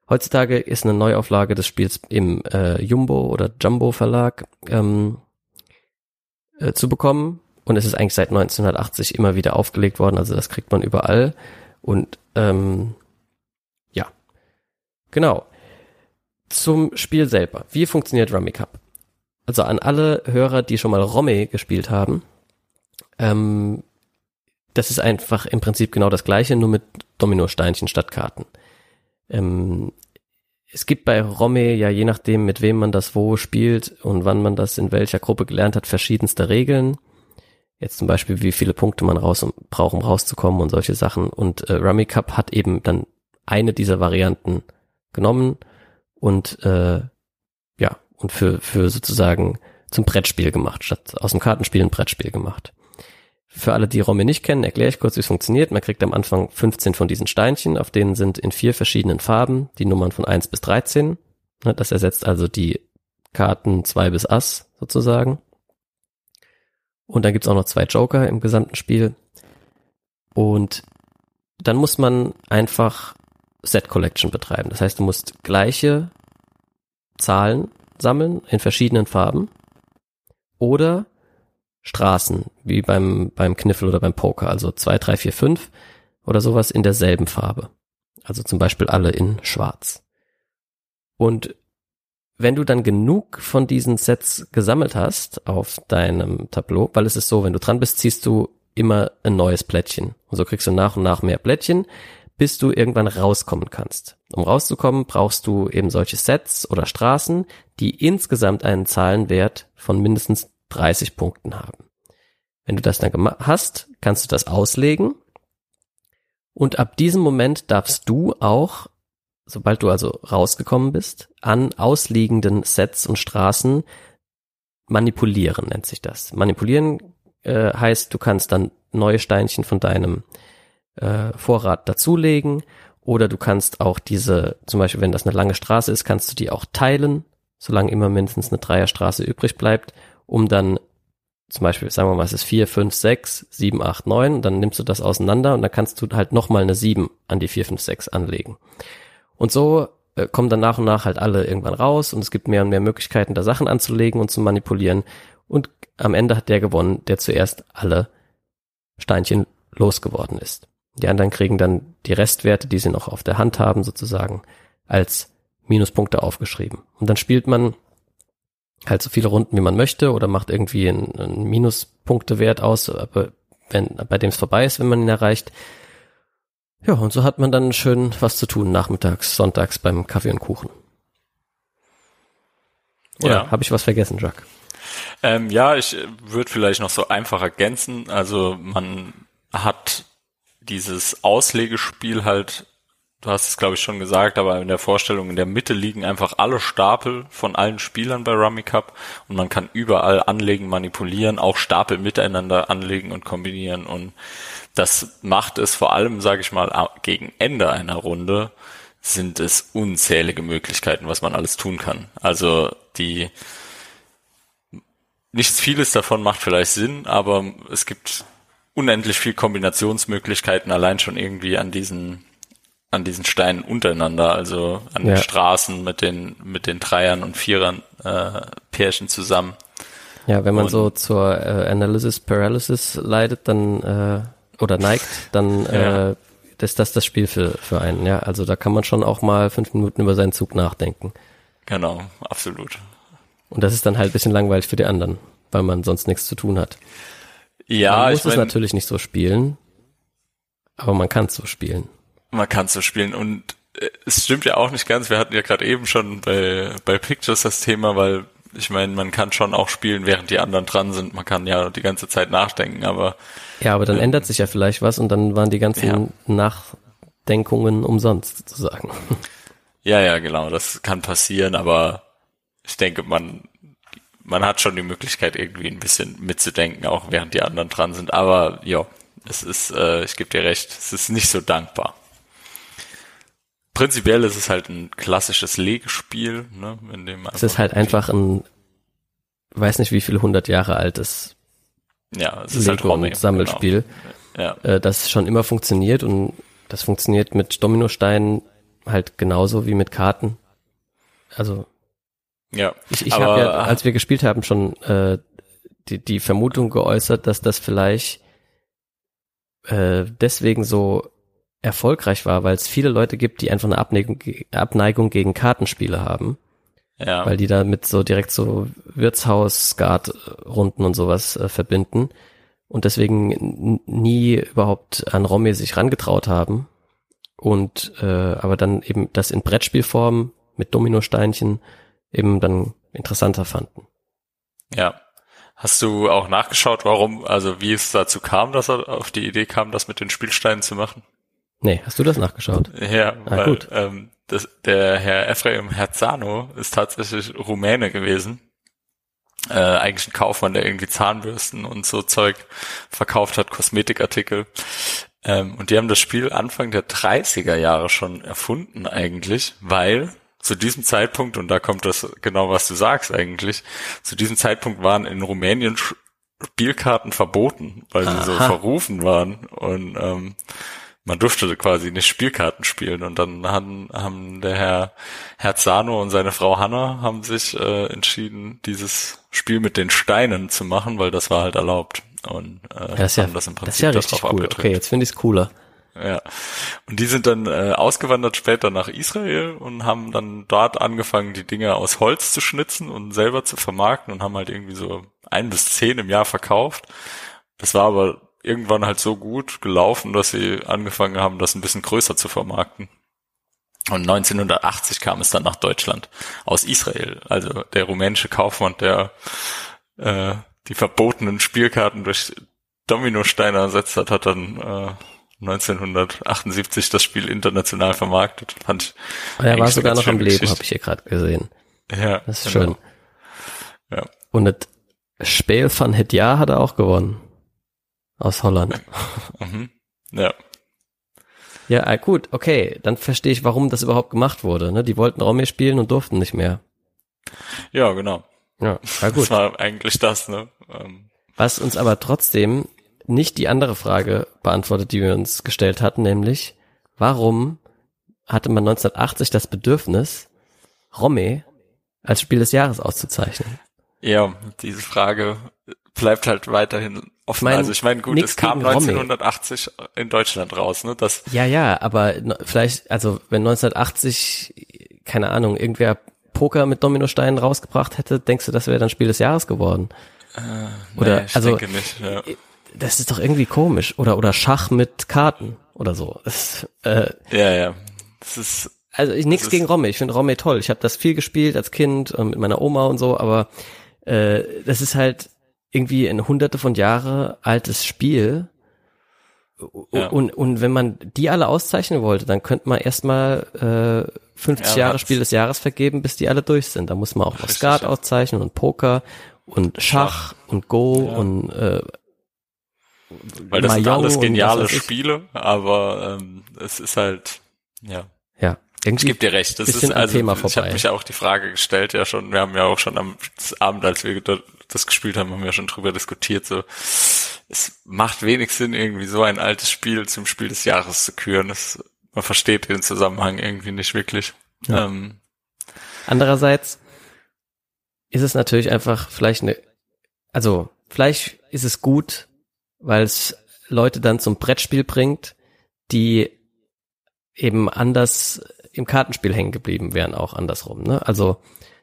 Heutzutage ist eine Neuauflage des Spiels im äh, Jumbo oder Jumbo Verlag ähm, äh, zu bekommen und es ist eigentlich seit 1980 immer wieder aufgelegt worden, also das kriegt man überall und ähm, ja, genau. Zum Spiel selber. Wie funktioniert Rummy Cup? Also an alle Hörer, die schon mal Romme gespielt haben, ähm, das ist einfach im Prinzip genau das gleiche, nur mit Dominosteinchen statt Karten. Ähm, es gibt bei Romme ja je nachdem, mit wem man das wo spielt und wann man das in welcher Gruppe gelernt hat, verschiedenste Regeln. Jetzt zum Beispiel, wie viele Punkte man raus braucht, um rauszukommen und solche Sachen. Und äh, Rummy Cup hat eben dann eine dieser Varianten genommen und äh, und für, für sozusagen zum Brettspiel gemacht, statt aus dem Kartenspiel ein Brettspiel gemacht. Für alle, die Romme nicht kennen, erkläre ich kurz, wie es funktioniert. Man kriegt am Anfang 15 von diesen Steinchen, auf denen sind in vier verschiedenen Farben die Nummern von 1 bis 13. Ne, Das ersetzt also die Karten 2 bis Ass sozusagen. Und dann gibt's auch noch zwei Joker im gesamten Spiel. Und dann muss man einfach Set Collection betreiben. Das heißt, du musst gleiche Zahlen sammeln in verschiedenen Farben oder Straßen, wie beim, beim Kniffel oder beim Poker, also zwei, drei, vier, fünf oder sowas in derselben Farbe. Also zum Beispiel alle in schwarz. Und wenn du dann genug von diesen Sets gesammelt hast auf deinem Tableau, weil es ist so, wenn du dran bist, ziehst du immer ein neues Plättchen. Und so kriegst du nach und nach mehr Plättchen, bis du irgendwann rauskommen kannst. Um rauszukommen, brauchst du eben solche Sets oder Straßen, die insgesamt einen Zahlenwert von mindestens 30 Punkten haben. Wenn du das dann hast, kannst du das auslegen. Und ab diesem Moment darfst du auch sobald du also rausgekommen bist, an ausliegenden Sets und Straßen manipulieren, nennt sich das. Manipulieren äh, heißt, du kannst dann neue Steinchen von deinem äh, Vorrat dazulegen oder du kannst auch diese, zum Beispiel wenn das eine lange Straße ist, kannst du die auch teilen, solange immer mindestens eine Dreierstraße übrig bleibt, um dann zum Beispiel, sagen wir mal, es ist vier, fünf, sechs, sieben, acht, neun, dann nimmst du das auseinander und dann kannst du halt nochmal eine sieben an die vier, fünf, sechs anlegen. Und so äh, kommen dann nach und nach halt alle irgendwann raus und es gibt mehr und mehr Möglichkeiten, da Sachen anzulegen und zu manipulieren. Und am Ende hat der gewonnen, der zuerst alle Steinchen losgeworden ist. Die anderen kriegen dann die Restwerte, die sie noch auf der Hand haben, sozusagen, als Minuspunkte aufgeschrieben. Und dann spielt man halt so viele Runden, wie man möchte, oder macht irgendwie einen, einen Minuspunktewert aus, aber wenn, bei dem es vorbei ist, wenn man ihn erreicht, ja, und so hat man dann schön was zu tun nachmittags, sonntags beim Kaffee und Kuchen. Oder ja. habe ich was vergessen, Jacques? Ähm, ja, ich würde vielleicht noch so einfach ergänzen. Also man hat dieses Auslegespiel halt, du hast es glaube ich schon gesagt, aber in der Vorstellung in der Mitte liegen einfach alle Stapel von allen Spielern bei Rummy Cup und man kann überall anlegen, manipulieren, auch Stapel miteinander anlegen und kombinieren und das macht es vor allem, sage ich mal, gegen Ende einer Runde sind es unzählige Möglichkeiten, was man alles tun kann. Also die nichts vieles davon macht vielleicht Sinn, aber es gibt unendlich viel Kombinationsmöglichkeiten allein schon irgendwie an diesen an diesen Steinen untereinander, also an ja. den Straßen mit den mit den Dreiern und Vierern äh, Pärchen zusammen. Ja, wenn man und, so zur äh, Analysis Paralysis leidet, dann äh, oder neigt, dann ja. äh, ist das das Spiel für, für einen. Ja, also da kann man schon auch mal fünf Minuten über seinen Zug nachdenken. Genau, absolut. Und das ist dann halt ein bisschen langweilig für die anderen, weil man sonst nichts zu tun hat. Ja, man muss ich es mein, natürlich nicht so spielen, aber man kann es so spielen. Man kann es so spielen und äh, es stimmt ja auch nicht ganz. Wir hatten ja gerade eben schon bei, bei Pictures das Thema, weil ich meine, man kann schon auch spielen, während die anderen dran sind. Man kann ja die ganze Zeit nachdenken, aber. Ja, aber dann äh, ändert sich ja vielleicht was und dann waren die ganzen ja. Nachdenkungen umsonst sozusagen. Ja, ja, genau. Das kann passieren, aber ich denke, man, man hat schon die Möglichkeit, irgendwie ein bisschen mitzudenken, auch während die anderen dran sind. Aber ja, es ist, äh, ich gebe dir recht, es ist nicht so dankbar. Prinzipiell ist es halt ein klassisches Legespiel, ne, in dem es ist halt einfach ein, weiß nicht wie viele hundert Jahre altes ja, es ist Lego halt Sammelspiel, genau. ja. äh, das schon immer funktioniert und das funktioniert mit Dominosteinen halt genauso wie mit Karten. Also ja, ich, ich habe ja, als wir gespielt haben, schon äh, die, die Vermutung geäußert, dass das vielleicht äh, deswegen so erfolgreich war, weil es viele Leute gibt, die einfach eine Abneigung, Abneigung gegen Kartenspiele haben. Ja. Weil die damit so direkt so Wirtshaus-Skat-Runden und sowas äh, verbinden und deswegen nie überhaupt an Romy sich rangetraut haben und äh, aber dann eben das in Brettspielform mit Dominosteinchen eben dann interessanter fanden. Ja. Hast du auch nachgeschaut, warum, also wie es dazu kam, dass er auf die Idee kam, das mit den Spielsteinen zu machen? Nee, hast du das nachgeschaut? Ja, ah, weil, gut. Ähm, das, der Herr Ephraim Herzano ist tatsächlich Rumäne gewesen. Äh, eigentlich ein Kaufmann, der irgendwie Zahnbürsten und so Zeug verkauft hat, Kosmetikartikel. Ähm, und die haben das Spiel Anfang der 30er Jahre schon erfunden eigentlich, weil zu diesem Zeitpunkt, und da kommt das genau, was du sagst eigentlich, zu diesem Zeitpunkt waren in Rumänien Spielkarten verboten, weil sie Aha. so verrufen waren. Und ähm, man durfte quasi nicht Spielkarten spielen. Und dann haben, haben der Herr Herzano und seine Frau Hanna haben sich äh, entschieden, dieses Spiel mit den Steinen zu machen, weil das war halt erlaubt. Und äh, das ja, haben das im Prinzip das ist ja richtig cool. Okay, jetzt finde ich es cooler. Ja. Und die sind dann äh, ausgewandert später nach Israel und haben dann dort angefangen, die Dinge aus Holz zu schnitzen und selber zu vermarkten und haben halt irgendwie so ein bis zehn im Jahr verkauft. Das war aber irgendwann halt so gut gelaufen, dass sie angefangen haben, das ein bisschen größer zu vermarkten. Und 1980 kam es dann nach Deutschland aus Israel. Also der rumänische Kaufmann, der äh, die verbotenen Spielkarten durch Dominosteine ersetzt hat, hat dann äh, 1978 das Spiel international vermarktet. Fand ich er war sogar noch am Leben, habe ich hier gerade gesehen. Ja, das ist genau. schön. Ja. Und das Spiel von Hedja hat er auch gewonnen. Aus Holland. Mhm. Ja. Ja, ah, gut, okay. Dann verstehe ich, warum das überhaupt gemacht wurde. Ne? Die wollten Romy spielen und durften nicht mehr. Ja, genau. Ja, war gut. Das war eigentlich das, ne? Ähm. Was uns aber trotzdem nicht die andere Frage beantwortet, die wir uns gestellt hatten, nämlich, warum hatte man 1980 das Bedürfnis, Romy als Spiel des Jahres auszuzeichnen? Ja, diese Frage bleibt halt weiterhin offen. Mein, also ich meine, gut, es kam 1980 Romy. in Deutschland raus, ne? Das ja, ja, aber vielleicht, also wenn 1980, keine Ahnung, irgendwer Poker mit Dominosteinen rausgebracht hätte, denkst du, das wäre dann Spiel des Jahres geworden? Äh, oder nee, ich also denke nicht, ja. Das ist doch irgendwie komisch. Oder oder Schach mit Karten oder so. Das, äh, ja, ja. Das ist also ich nichts gegen Romme. Ich finde Romme toll. Ich habe das viel gespielt als Kind äh, mit meiner Oma und so, aber äh, das ist halt irgendwie ein hunderte von Jahre altes Spiel. Ja. Und, und wenn man die alle auszeichnen wollte, dann könnte man erstmal äh, 50 ja, Jahre Spiel des Jahres vergeben, bis die alle durch sind. Da muss man auch noch Skat ja. auszeichnen und Poker und Schach, Schach. und Go und äh, weil das Mahjong sind alles geniale Spiele, aber ähm, es ist halt ja. Ja. Irgendwie ich gebe dir recht. Das ist also, Thema vorbei. ich habe mich auch die Frage gestellt, ja schon, wir haben ja auch schon am Abend, als wir das gespielt haben, haben wir schon drüber diskutiert, so es macht wenig Sinn, irgendwie so ein altes Spiel zum Spiel des Jahres zu küren. Das, man versteht den Zusammenhang irgendwie nicht wirklich. Ja. Ähm, Andererseits ist es natürlich einfach vielleicht eine, also vielleicht ist es gut, weil es Leute dann zum Brettspiel bringt, die eben anders im Kartenspiel hängen geblieben wären, auch andersrum. Ne? Also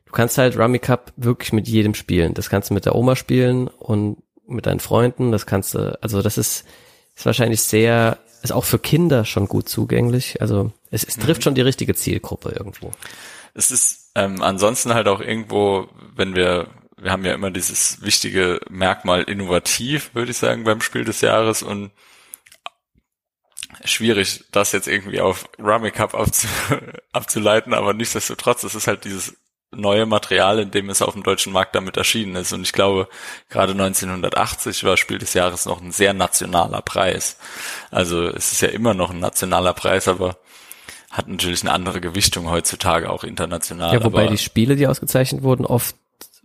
du kannst halt Rummy Cup wirklich mit jedem spielen. Das kannst du mit der Oma spielen und mit deinen Freunden. Das kannst du, also das ist, ist wahrscheinlich sehr, ist auch für Kinder schon gut zugänglich. Also es, es trifft mhm. schon die richtige Zielgruppe irgendwo. Es ist ähm, ansonsten halt auch irgendwo, wenn wir, wir haben ja immer dieses wichtige Merkmal innovativ, würde ich sagen, beim Spiel des Jahres und schwierig, das jetzt irgendwie auf Rummy Cup abzu abzuleiten, aber nichtsdestotrotz, es ist halt dieses neue Material, in dem es auf dem deutschen Markt damit erschienen ist. Und ich glaube, gerade 1980 war Spiel des Jahres noch ein sehr nationaler Preis. Also es ist ja immer noch ein nationaler Preis, aber hat natürlich eine andere Gewichtung heutzutage auch international. Ja, wobei die Spiele, die ausgezeichnet wurden, oft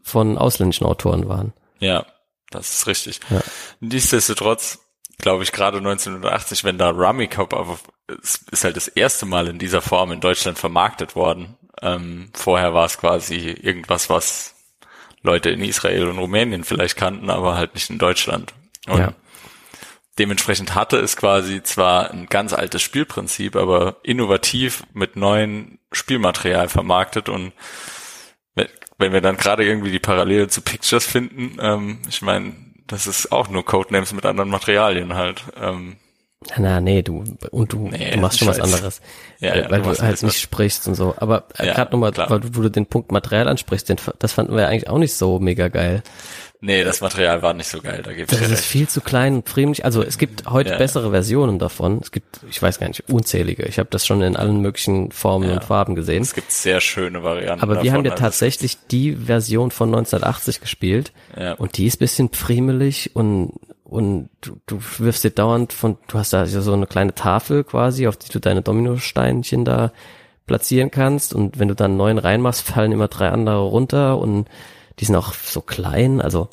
von ausländischen Autoren waren. Ja, das ist richtig. Ja. Nichtsdestotrotz glaube ich, gerade 1980, wenn da Rummy Cup auf, ist halt das erste Mal in dieser Form in Deutschland vermarktet worden. Ähm, vorher war es quasi irgendwas, was Leute in Israel und Rumänien vielleicht kannten, aber halt nicht in Deutschland. Und ja. dementsprechend hatte es quasi zwar ein ganz altes Spielprinzip, aber innovativ mit neuen Spielmaterial vermarktet und wenn wir dann gerade irgendwie die Parallele zu Pictures finden, ähm, ich meine, das ist auch nur Codenames mit anderen Materialien halt. Ähm, na, nee, du und du, nee, du machst schon was anderes, ja, ja, weil du, du halt nicht sprichst und so. Aber äh, ja, gerade nochmal, weil du, wo du den Punkt Material ansprichst, den, das fanden wir ja eigentlich auch nicht so mega geil. Nee, das Material war nicht so geil, da gibt's Das ist recht. viel zu klein und friemlich. Also es gibt heute ja. bessere Versionen davon. Es gibt, ich weiß gar nicht, unzählige. Ich habe das schon in allen möglichen Formen und Farben gesehen. Es gibt sehr schöne Varianten. Aber wir haben ja also tatsächlich die Version von 1980 gespielt. Ja. Und die ist bisschen friemelig und und du, du wirfst dir dauernd von, du hast da so eine kleine Tafel quasi, auf die du deine Dominosteinchen da platzieren kannst und wenn du dann neun reinmachst, fallen immer drei andere runter und die sind auch so klein, also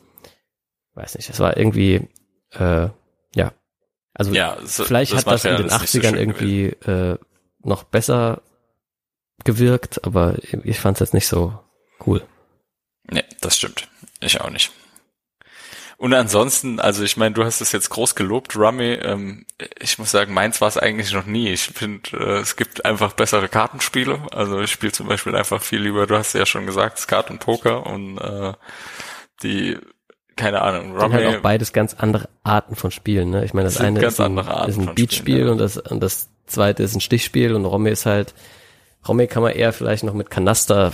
weiß nicht, es war irgendwie, äh, ja. Also ja, so, vielleicht hat das in den 80ern so irgendwie äh, noch besser gewirkt, aber ich fand es jetzt nicht so cool. Nee, das stimmt. Ich auch nicht. Und ansonsten, also ich meine, du hast es jetzt groß gelobt, Rummy. Ähm, ich muss sagen, meins war es eigentlich noch nie. Ich finde, äh, es gibt einfach bessere Kartenspiele. Also ich spiele zum Beispiel einfach viel lieber, du hast ja schon gesagt, Skat und Poker und äh, die, keine Ahnung, Rummy. Sind halt auch beides ganz andere Arten von Spielen. Ne? Ich meine, das eine ist ein, ist ein Beatspiel ja. und, das, und das zweite ist ein Stichspiel und Rummy ist halt Romy kann man eher vielleicht noch mit Kanaster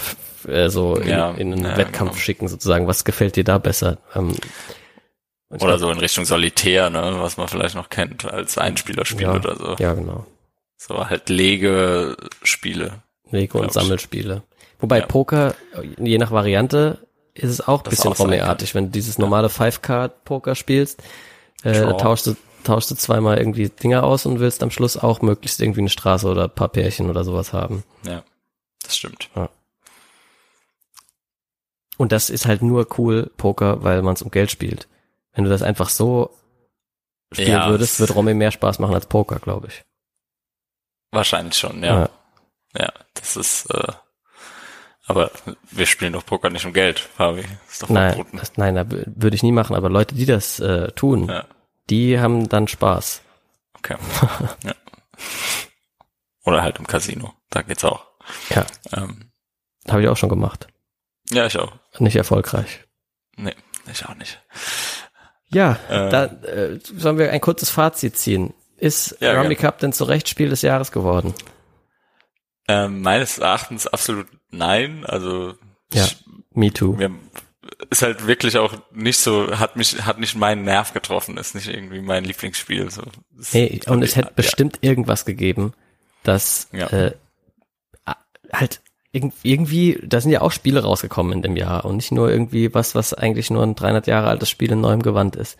äh, so in, ja, in einen ja, Wettkampf genau. schicken, sozusagen. Was gefällt dir da besser? Ähm, oder so in Richtung Solitär, ne, was man vielleicht noch kennt als Einspielerspiel ja, oder so. Ja, genau. So halt Lege-Spiele. Lege- und Sammelspiele. Wobei Poker, je nach Variante, ist es auch ein bisschen Romy-artig. Wenn du dieses normale Five-Card-Poker spielst, äh, tauschst du tauschst du zweimal irgendwie Dinge aus und willst am Schluss auch möglichst irgendwie eine Straße oder ein paar Pärchen oder sowas haben. Ja, das stimmt. Ja. Und das ist halt nur cool Poker, weil man es um Geld spielt. Wenn du das einfach so spielen ja, würdest, wird Romy mehr Spaß machen als Poker, glaube ich. Wahrscheinlich schon, ja. ja. Ja, das ist, äh, aber wir spielen doch Poker nicht um Geld, Fabi. Ist doch nein, das, nein, da würde ich nie machen. Aber Leute, die das äh, tun, ja die haben dann Spaß. Okay. ja. Oder halt im Casino. Da geht's auch. Ja. Ähm. Habe ich auch schon gemacht. Ja, ich auch. Nicht erfolgreich. Nee, ich auch nicht. Ja, äh, da äh, sollen wir ein kurzes Fazit ziehen. Ist ja, Rummy Cup denn zu Recht Spiel des Jahres geworden? Ähm, meines Erachtens absolut nein. Also ja, me too. Wir, ist halt wirklich auch nicht so, hat mich, hat nicht meinen Nerv getroffen, ist nicht irgendwie mein Lieblingsspiel. So. hey, und es hätte ja. bestimmt irgendwas gegeben, das ja. äh, halt irgendwie, da sind ja auch Spiele rausgekommen in dem Jahr und nicht nur irgendwie was, was eigentlich nur ein 300 Jahre altes Spiel in neuem Gewand ist.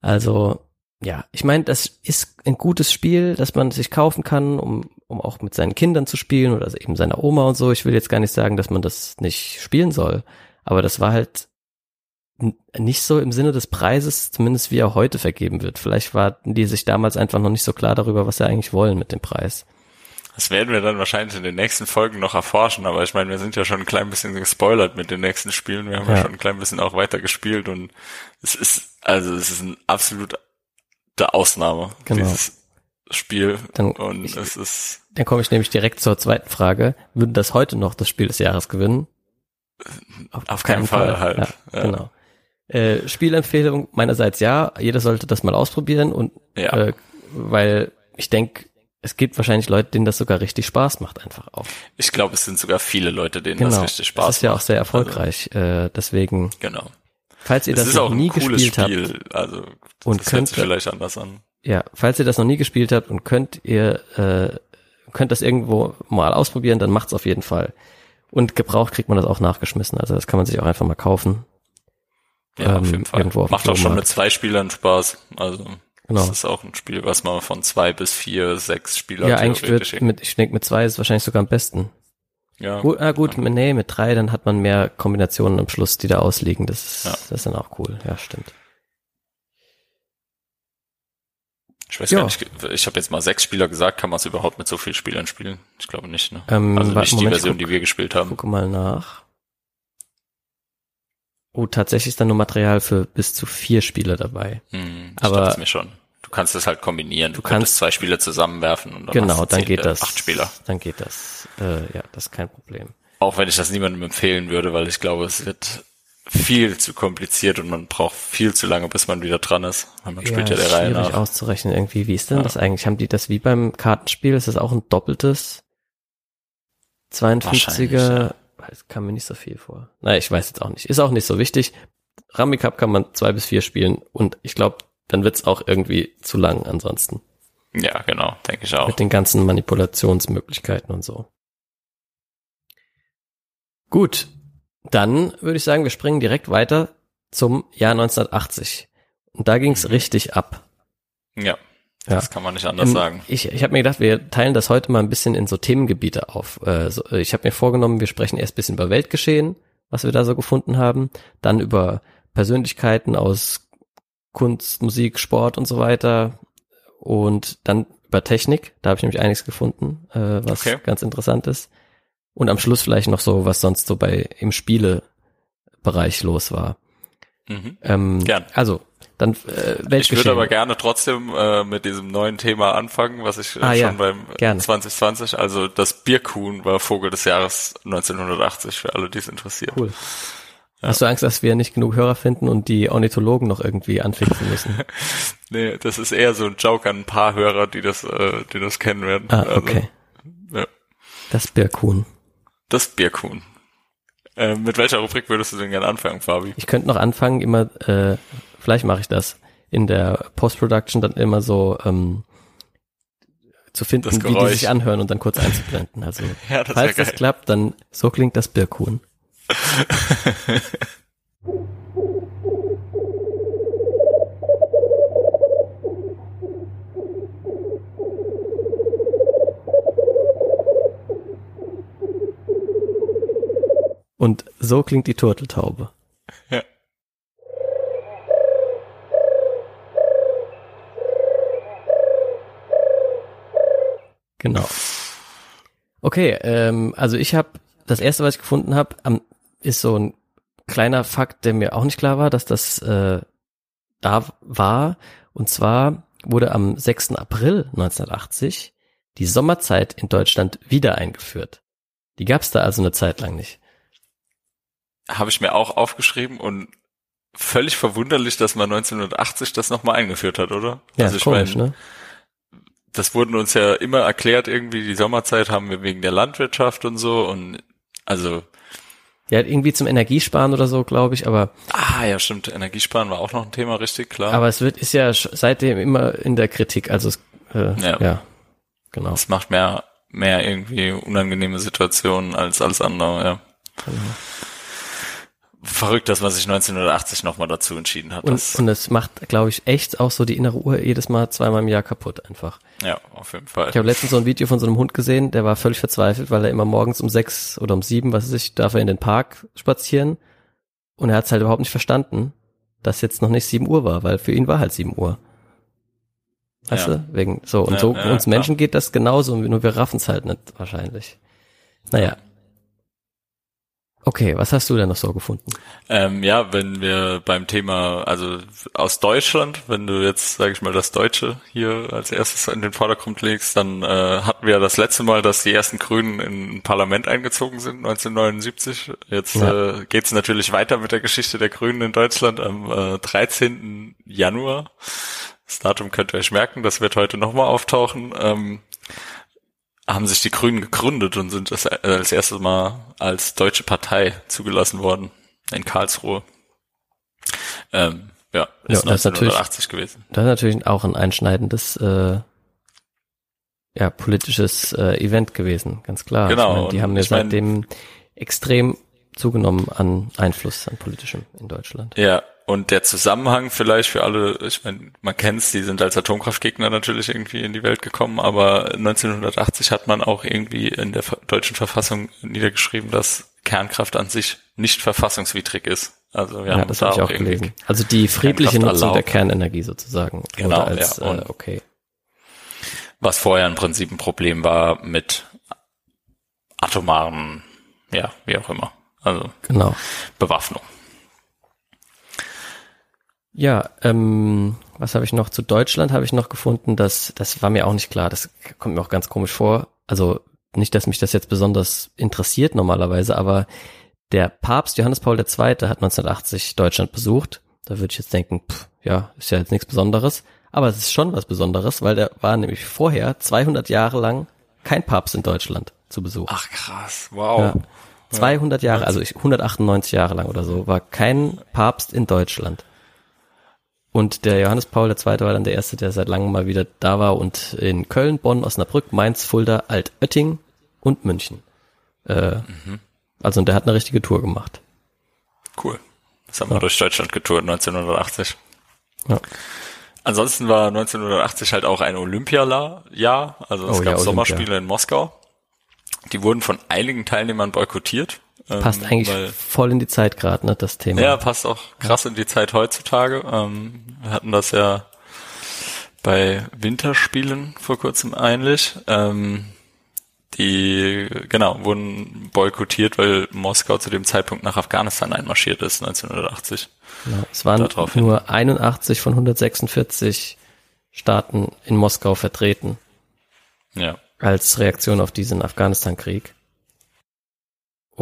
Also, ja, ich meine, das ist ein gutes Spiel, das man sich kaufen kann, um, um auch mit seinen Kindern zu spielen oder eben seiner Oma und so. Ich will jetzt gar nicht sagen, dass man das nicht spielen soll. Aber das war halt nicht so im Sinne des Preises, zumindest wie er heute vergeben wird. Vielleicht waren die sich damals einfach noch nicht so klar darüber, was sie eigentlich wollen mit dem Preis. Das werden wir dann wahrscheinlich in den nächsten Folgen noch erforschen, aber ich meine, wir sind ja schon ein klein bisschen gespoilert mit den nächsten Spielen. Wir haben ja, ja schon ein klein bisschen auch weiter gespielt und es ist, also es ist ein absolute Ausnahme, genau. dieses Spiel. Dann, und ich, es ist. Dann komme ich nämlich direkt zur zweiten Frage. Würde das heute noch das Spiel des Jahres gewinnen? Auf, auf keinen, keinen Fall, Fall, halt. Ja, ja. Genau. Äh, Spielempfehlung meinerseits ja, jeder sollte das mal ausprobieren und ja. äh, weil ich denke, es gibt wahrscheinlich Leute, denen das sogar richtig Spaß macht, einfach auch. Ich glaube, es sind sogar viele Leute, denen genau. das richtig Spaß macht. Das ist ja auch sehr erfolgreich, also, äh, deswegen. Genau. Falls ihr es das noch nie gespielt Spiel, habt also und könnt vielleicht anders an. Ja, falls ihr das noch nie gespielt habt und könnt ihr äh, könnt das irgendwo mal ausprobieren, dann macht's auf jeden Fall. Und gebraucht kriegt man das auch nachgeschmissen. Also das kann man sich auch einfach mal kaufen. Ja, ähm, auf jeden Fall. Macht auch schon mit zwei Spielern Spaß. Also genau. das ist auch ein Spiel, was man von zwei bis vier, sechs Spielern Ja, eigentlich wird mit, ich denke, mit zwei ist wahrscheinlich sogar am besten. Ja. Gut, ah, gut, ja. nee, mit drei, dann hat man mehr Kombinationen am Schluss, die da ausliegen. Das ist, ja. das ist dann auch cool. Ja, stimmt. Ich weiß ja. gar nicht, ich habe jetzt mal sechs Spieler gesagt, kann man es überhaupt mit so vielen Spielern spielen? Ich glaube nicht, ne? Ähm, also nicht Moment, die Version, guck, die wir gespielt haben. Gucke mal nach. Oh, tatsächlich ist da nur Material für bis zu vier Spieler dabei. Hm, ich Aber mir schon. Du kannst es halt kombinieren. Du, du kannst zwei Spieler zusammenwerfen und dann genau, dann geht das. Acht Spieler. Dann geht das. Äh, ja, das ist kein Problem. Auch wenn ich das niemandem empfehlen würde, weil ich glaube, es wird viel zu kompliziert und man braucht viel zu lange, bis man wieder dran ist. Weil man ja, spielt ja der Reihe nach. auszurechnen irgendwie. Wie ist denn ja. das eigentlich? Haben die das wie beim Kartenspiel? Ist das auch ein doppeltes 52er? Ja. Das kam mir nicht so viel vor. Naja, ich weiß jetzt auch nicht. Ist auch nicht so wichtig. Rummy Cup kann man zwei bis vier spielen und ich glaube, dann wird's auch irgendwie zu lang ansonsten. Ja, genau, denke ich auch. Mit den ganzen Manipulationsmöglichkeiten und so. Gut, dann würde ich sagen, wir springen direkt weiter zum Jahr 1980. Und da ging es mhm. richtig ab. Ja, das kann man nicht anders ähm, sagen. Ich, ich habe mir gedacht, wir teilen das heute mal ein bisschen in so Themengebiete auf. Äh, so, ich habe mir vorgenommen, wir sprechen erst bisschen über Weltgeschehen, was wir da so gefunden haben, dann über Persönlichkeiten aus Kunst, Musik, Sport und so weiter und dann über Technik. Da habe ich nämlich einiges gefunden, äh, was okay. ganz interessant ist. Und am Schluss vielleicht noch so, was sonst so bei im Spielebereich los war. Mhm. Ähm, Gern. Also, dann äh, Ich würde aber gerne trotzdem äh, mit diesem neuen Thema anfangen, was ich äh, ah, schon ja, beim gerne. 2020, also das Bierkuhn war Vogel des Jahres 1980, für alle, die es interessiert. Cool. Ja. Hast du Angst, dass wir nicht genug Hörer finden und die Ornithologen noch irgendwie anfixen müssen? nee, das ist eher so ein Joke an ein paar Hörer, die das, äh, die das kennen werden. Ah, also, okay. Also, ja. Das Bierkuhn. Das Bierkuhn. Äh, mit welcher Rubrik würdest du denn gerne anfangen, Fabi? Ich könnte noch anfangen, immer, äh, vielleicht mache ich das, in der Post-Production dann immer so ähm, zu finden, wie die sich anhören und dann kurz einzublenden. Also ja, das falls das klappt, dann so klingt das Birkhuhn. Und so klingt die Turteltaube. Ja. Genau. Okay, ähm, also ich habe das erste, was ich gefunden habe, ist so ein kleiner Fakt, der mir auch nicht klar war, dass das äh, da war. Und zwar wurde am 6. April 1980 die Sommerzeit in Deutschland wieder eingeführt. Die gab es da also eine Zeit lang nicht. Habe ich mir auch aufgeschrieben und völlig verwunderlich, dass man 1980 das nochmal eingeführt hat, oder? Ja, also ich komisch, mein, ne? Das wurden uns ja immer erklärt, irgendwie die Sommerzeit haben wir wegen der Landwirtschaft und so und also ja, irgendwie zum Energiesparen oder so, glaube ich, aber. Ah, ja, stimmt. Energiesparen war auch noch ein Thema, richtig, klar. Aber es wird, ist ja seitdem immer in der Kritik, also es, äh, ja. ja. Genau. Es macht mehr, mehr irgendwie unangenehme Situationen als alles andere, ja. Genau verrückt, dass man sich 1980 nochmal dazu entschieden hat. Und, und es macht, glaube ich, echt auch so die innere Uhr jedes Mal zweimal im Jahr kaputt einfach. Ja, auf jeden Fall. Ich habe letztens so ein Video von so einem Hund gesehen, der war völlig verzweifelt, weil er immer morgens um sechs oder um sieben, was weiß ich, darf er in den Park spazieren und er hat es halt überhaupt nicht verstanden, dass jetzt noch nicht sieben Uhr war, weil für ihn war halt sieben Uhr. Weißt ja. du? Wegen, so, und ja, so, ja, uns Menschen geht das genauso, nur wir raffen es halt nicht wahrscheinlich. Naja, Okay, was hast du denn noch so gefunden? Ähm, ja, wenn wir beim Thema, also aus Deutschland, wenn du jetzt, sage ich mal, das Deutsche hier als erstes in den Vordergrund legst, dann äh, hatten wir das letzte Mal, dass die ersten Grünen in ein Parlament eingezogen sind, 1979. Jetzt ja. äh, geht es natürlich weiter mit der Geschichte der Grünen in Deutschland am äh, 13. Januar. Das Datum könnt ihr euch merken, das wird heute nochmal auftauchen. Ähm, haben sich die Grünen gegründet und sind das, äh, als erstes Mal als deutsche Partei zugelassen worden in Karlsruhe. Ähm, ja, ist ja, 1980 gewesen. Das ist natürlich auch ein einschneidendes äh, ja, politisches äh, Event gewesen, ganz klar. Genau. Meine, die haben ja seitdem extrem zugenommen an Einfluss an politischem in Deutschland. Ja, und der Zusammenhang vielleicht für alle, ich meine, man kennt's, die sind als Atomkraftgegner natürlich irgendwie in die Welt gekommen, aber 1980 hat man auch irgendwie in der deutschen Verfassung niedergeschrieben, dass Kernkraft an sich nicht verfassungswidrig ist. Also wir ja, haben das da habe ich auch gelesen. Also die friedliche Nutzung erlaubt. der Kernenergie sozusagen. Genau, als, ja. Äh, okay. Was vorher im Prinzip ein Problem war mit atomaren, ja, wie auch immer. Also genau. Bewaffnung. Ja, ähm, was habe ich noch zu Deutschland? Habe ich noch gefunden, dass das war mir auch nicht klar. Das kommt mir auch ganz komisch vor. Also nicht, dass mich das jetzt besonders interessiert normalerweise, aber der Papst Johannes Paul II. hat 1980 Deutschland besucht. Da würde ich jetzt denken, pff, ja, ist ja jetzt nichts Besonderes. Aber es ist schon was Besonderes, weil der war nämlich vorher 200 Jahre lang kein Papst in Deutschland zu Besuch. Ach krass, wow. Ja. 200 Jahre, also 198 Jahre lang oder so, war kein Papst in Deutschland. Und der Johannes Paul II. war dann der erste, der seit langem mal wieder da war und in Köln, Bonn, Osnabrück, Mainz, Fulda, Altötting und München. Äh, mhm. Also und der hat eine richtige Tour gemacht. Cool. Das haben ja. wir durch Deutschland getourt 1980. Ja. Ansonsten war 1980 halt auch ein Olympiajahr, also es oh, gab ja, Sommerspiele in Moskau. Die wurden von einigen Teilnehmern boykottiert, Passt ähm, eigentlich weil, voll in die Zeit gerade, ne, das Thema. Ja, passt auch krass in die Zeit heutzutage. Ähm, wir hatten das ja bei Winterspielen vor kurzem eigentlich. Ähm, die, genau, wurden boykottiert, weil Moskau zu dem Zeitpunkt nach Afghanistan einmarschiert ist, 1980. Genau. Es waren nur 81 von 146 Staaten in Moskau vertreten. Ja. Als Reaktion auf diesen Afghanistan-Krieg.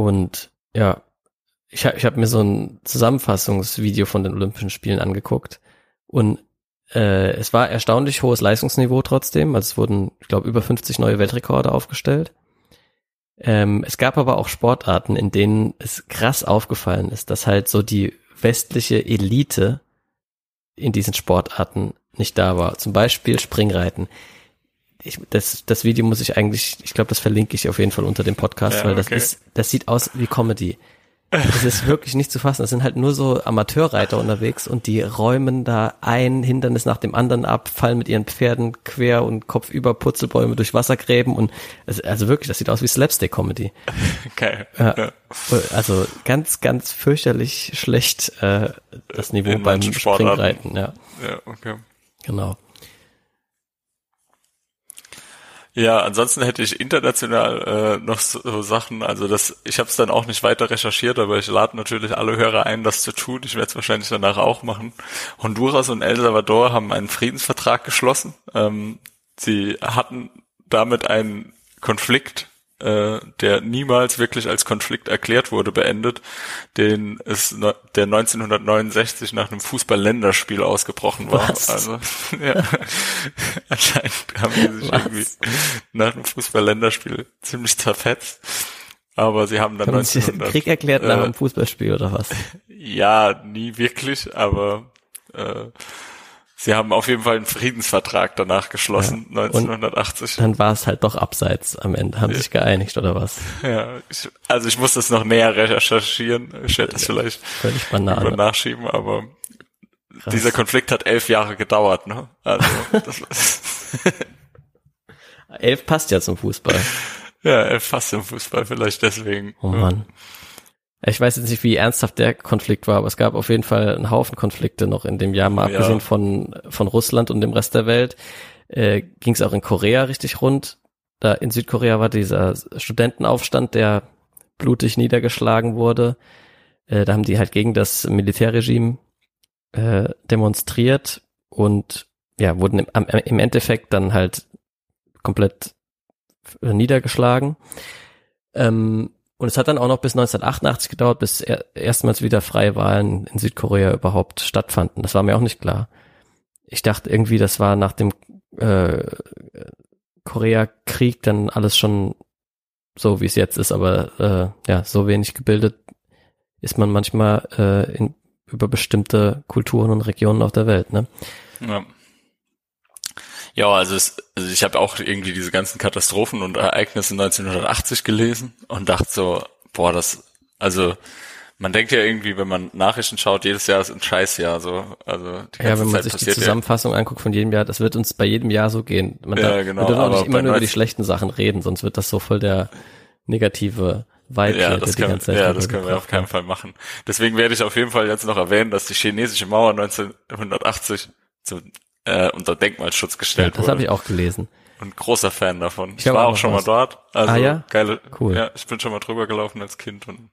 Und ja, ich habe ich hab mir so ein Zusammenfassungsvideo von den Olympischen Spielen angeguckt und äh, es war erstaunlich hohes Leistungsniveau trotzdem. Also es wurden, ich glaube, über 50 neue Weltrekorde aufgestellt. Ähm, es gab aber auch Sportarten, in denen es krass aufgefallen ist, dass halt so die westliche Elite in diesen Sportarten nicht da war. Zum Beispiel Springreiten. Ich, das, das Video muss ich eigentlich, ich glaube, das verlinke ich auf jeden Fall unter dem Podcast, ja, weil das okay. ist, das sieht aus wie Comedy. Das ist wirklich nicht zu fassen. Es sind halt nur so Amateurreiter unterwegs und die räumen da ein Hindernis nach dem anderen ab, fallen mit ihren Pferden quer und kopfüber Putzelbäume durch Wassergräben und es, also wirklich, das sieht aus wie Slapstick-Comedy. Geil. Ja, also ganz, ganz fürchterlich schlecht äh, das Niveau In beim Springreiten. Ja. ja, okay. Genau. Ja, ansonsten hätte ich international äh, noch so Sachen, also das, ich habe es dann auch nicht weiter recherchiert, aber ich lade natürlich alle Hörer ein, das zu tun. Ich werde es wahrscheinlich danach auch machen. Honduras und El Salvador haben einen Friedensvertrag geschlossen. Ähm, sie hatten damit einen Konflikt äh, der niemals wirklich als Konflikt erklärt wurde, beendet, den es der 1969 nach einem Fußball-Länderspiel ausgebrochen war. Was? Also ja, anscheinend haben die sich Was? irgendwie nach einem Fußball-Länderspiel ziemlich zerfetzt. Aber sie haben dann haben 1900, Sie Krieg erklärt nach äh, einem Fußballspiel oder was? Ja, nie wirklich, aber äh, Sie haben auf jeden Fall einen Friedensvertrag danach geschlossen, ja. 1980. Und dann war es halt doch abseits am Ende, haben ja. sich geeinigt oder was? Ja, ich, also ich muss das noch näher recherchieren. Ich werde das ja, vielleicht völlig banal nachschieben, aber Krass. dieser Konflikt hat elf Jahre gedauert, ne? Also elf passt ja zum Fußball. Ja, elf passt zum Fußball, vielleicht deswegen. Oh Mann. Ich weiß jetzt nicht, wie ernsthaft der Konflikt war, aber es gab auf jeden Fall einen Haufen Konflikte noch in dem Jahr, mal ja. abgesehen von, von Russland und dem Rest der Welt. Äh, Ging es auch in Korea richtig rund. Da in Südkorea war dieser Studentenaufstand, der blutig niedergeschlagen wurde. Äh, da haben die halt gegen das Militärregime äh, demonstriert und ja, wurden im, im Endeffekt dann halt komplett niedergeschlagen. Ähm, und es hat dann auch noch bis 1988 gedauert, bis er, erstmals wieder freie Wahlen in Südkorea überhaupt stattfanden. Das war mir auch nicht klar. Ich dachte irgendwie, das war nach dem äh, Koreakrieg dann alles schon so, wie es jetzt ist. Aber äh, ja, so wenig gebildet ist man manchmal äh, in, über bestimmte Kulturen und Regionen auf der Welt. Ne? Ja. Ja, also, es, also ich habe auch irgendwie diese ganzen Katastrophen und Ereignisse 1980 gelesen und dachte so, boah, das, also man denkt ja irgendwie, wenn man Nachrichten schaut, jedes Jahr ist ein Scheißjahr, so, also die ganze Ja, wenn man Zeit sich die Zusammenfassung ja. anguckt von jedem Jahr, das wird uns bei jedem Jahr so gehen. Man ja, darf, genau. Man darf auch nicht immer nur über die schlechten Sachen reden, sonst wird das so voll der negative Vibe ja, das kann. Ja, das können wir auf keinen Fall machen. Deswegen werde ich auf jeden Fall jetzt noch erwähnen, dass die chinesische Mauer 1980 zu äh, unter Denkmalschutz gestellt ja, das habe ich auch gelesen. Und großer Fan davon. Ich, ich war auch schon was. mal dort. Also ah, ja? geile. Cool. Ja, ich bin schon mal drüber gelaufen als Kind und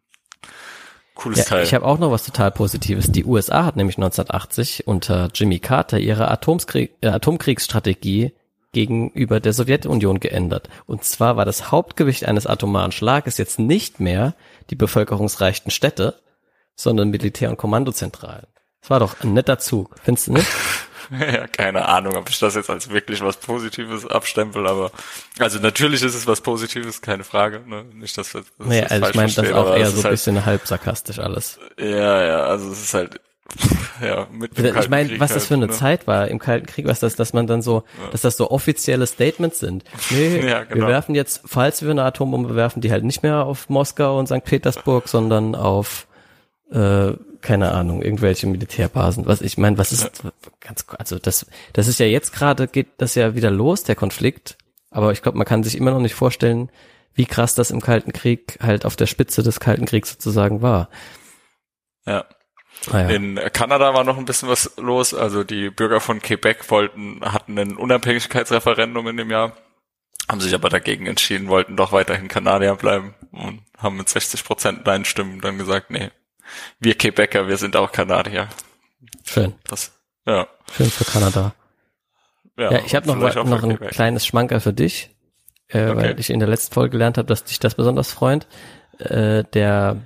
cooles ja, Teil. Ich habe auch noch was total Positives. Die USA hat nämlich 1980 unter Jimmy Carter ihre Atomkrieg, äh, Atomkriegsstrategie gegenüber der Sowjetunion geändert. Und zwar war das Hauptgewicht eines atomaren Schlages jetzt nicht mehr die bevölkerungsreichten Städte, sondern Militär- und Kommandozentralen. Das war doch ein netter Zug, findest du nicht? ja, keine Ahnung, ob ich das jetzt als wirklich was Positives abstempel, aber also natürlich ist es was Positives, keine Frage. Ne? Nicht, dass wir das naja, also ich meine das auch eher so ein halt, bisschen halb sarkastisch alles. Ja, ja, also es ist halt ja, mit dem Ich meine, was das für eine halt, ne? Zeit war im Kalten Krieg, was das, dass man dann so, ja. dass das so offizielle Statements sind. Nee, ja, genau. wir werfen jetzt, falls wir eine Atombombe werfen, die halt nicht mehr auf Moskau und St. Petersburg, sondern auf äh, keine Ahnung, irgendwelche Militärbasen. Was ich meine, was ist ganz also das das ist ja jetzt gerade geht das ja wieder los der Konflikt, aber ich glaube, man kann sich immer noch nicht vorstellen, wie krass das im Kalten Krieg halt auf der Spitze des Kalten Kriegs sozusagen war. Ja. Ah, ja. In Kanada war noch ein bisschen was los. Also die Bürger von Quebec wollten, hatten ein Unabhängigkeitsreferendum in dem Jahr, haben sich aber dagegen entschieden, wollten doch weiterhin Kanadier bleiben und haben mit 60 Prozent Nein-Stimmen dann gesagt, nee, wir Quebecer, wir sind auch Kanadier. Schön. Das, ja. Schön für Kanada. Ja, ja ich habe noch, noch ein Quebec. kleines Schmanker für dich, äh, okay. weil ich in der letzten Folge gelernt habe, dass dich das besonders freut. Äh, der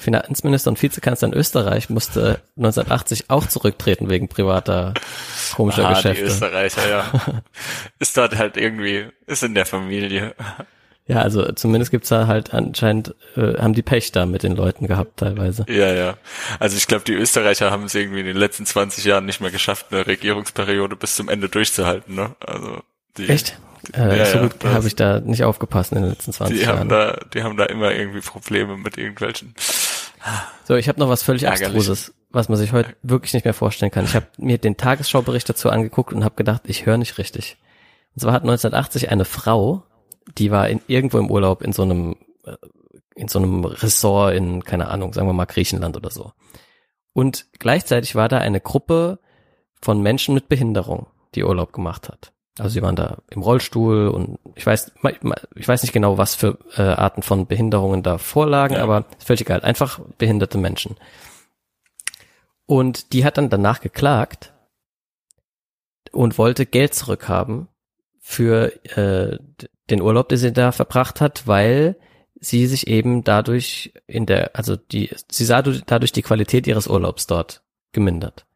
Finanzminister und Vizekanzler in Österreich musste 1980 auch zurücktreten wegen privater komischer ah, Geschäfte. Die Österreicher, ja. ist dort halt irgendwie, ist in der Familie. Ja, also zumindest gibt's da halt anscheinend, äh, haben die Pech da mit den Leuten gehabt teilweise. Ja, ja. Also ich glaube, die Österreicher haben es irgendwie in den letzten 20 Jahren nicht mehr geschafft, eine Regierungsperiode bis zum Ende durchzuhalten, ne? Also die, Echt? Äh, ja, so gut ja, habe ich da nicht aufgepasst in den letzten 20 die Jahren. Haben da, die haben da immer irgendwie Probleme mit irgendwelchen. So, ich habe noch was völlig Ärgerlich. Abstruses, was man sich heute wirklich nicht mehr vorstellen kann. Ich habe mir den Tagesschaubericht dazu angeguckt und habe gedacht, ich höre nicht richtig. Und zwar hat 1980 eine Frau, die war in, irgendwo im Urlaub in so einem äh, in so einem Ressort in, keine Ahnung, sagen wir mal Griechenland oder so. Und gleichzeitig war da eine Gruppe von Menschen mit Behinderung, die Urlaub gemacht hat. Also sie waren da im Rollstuhl und ich weiß, ich weiß nicht genau, was für äh, Arten von Behinderungen da vorlagen, ja. aber ist völlig egal. Einfach behinderte Menschen. Und die hat dann danach geklagt und wollte Geld zurückhaben für äh, den Urlaub, den sie da verbracht hat, weil sie sich eben dadurch in der, also die, sie sah dadurch die Qualität ihres Urlaubs dort gemindert.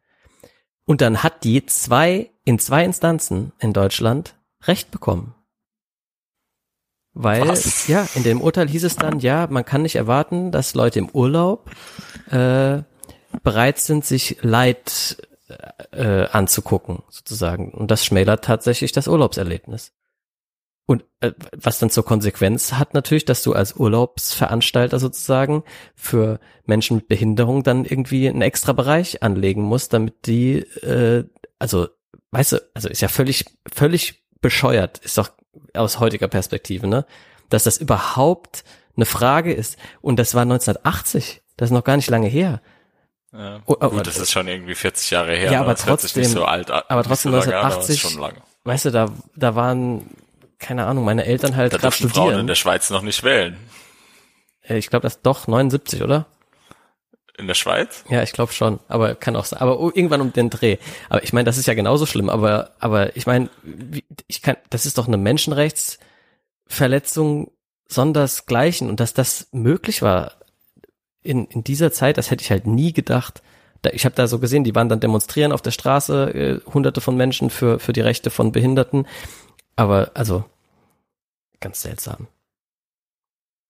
Und dann hat die zwei, in zwei Instanzen in Deutschland Recht bekommen. Weil, Was? ja, in dem Urteil hieß es dann, ja, man kann nicht erwarten, dass Leute im Urlaub äh, bereit sind, sich Leid äh, anzugucken, sozusagen. Und das schmälert tatsächlich das Urlaubserlebnis. Und äh, was dann zur Konsequenz hat natürlich, dass du als Urlaubsveranstalter sozusagen für Menschen mit Behinderung dann irgendwie einen extra Bereich anlegen musst, damit die, äh, also, weißt du, also ist ja völlig, völlig bescheuert, ist doch aus heutiger Perspektive, ne? Dass das überhaupt eine Frage ist. Und das war 1980, das ist noch gar nicht lange her. Ja, oh, oh, gut, das ist schon irgendwie 40 Jahre her. Ja, aber trotzdem, so alt, aber trotzdem so 1980, an, weißt du, da, da waren keine Ahnung, meine Eltern halt gerade studieren. Frauen in der Schweiz noch nicht wählen. Äh, ich glaube, das ist doch 79, oder? In der Schweiz? Ja, ich glaube schon, aber kann auch sein. Aber irgendwann um den Dreh. Aber ich meine, das ist ja genauso schlimm. Aber aber ich meine, ich kann, das ist doch eine Menschenrechtsverletzung sondersgleichen und dass das möglich war in in dieser Zeit, das hätte ich halt nie gedacht. Ich habe da so gesehen, die waren dann demonstrieren auf der Straße, äh, Hunderte von Menschen für für die Rechte von Behinderten. Aber also ganz seltsam.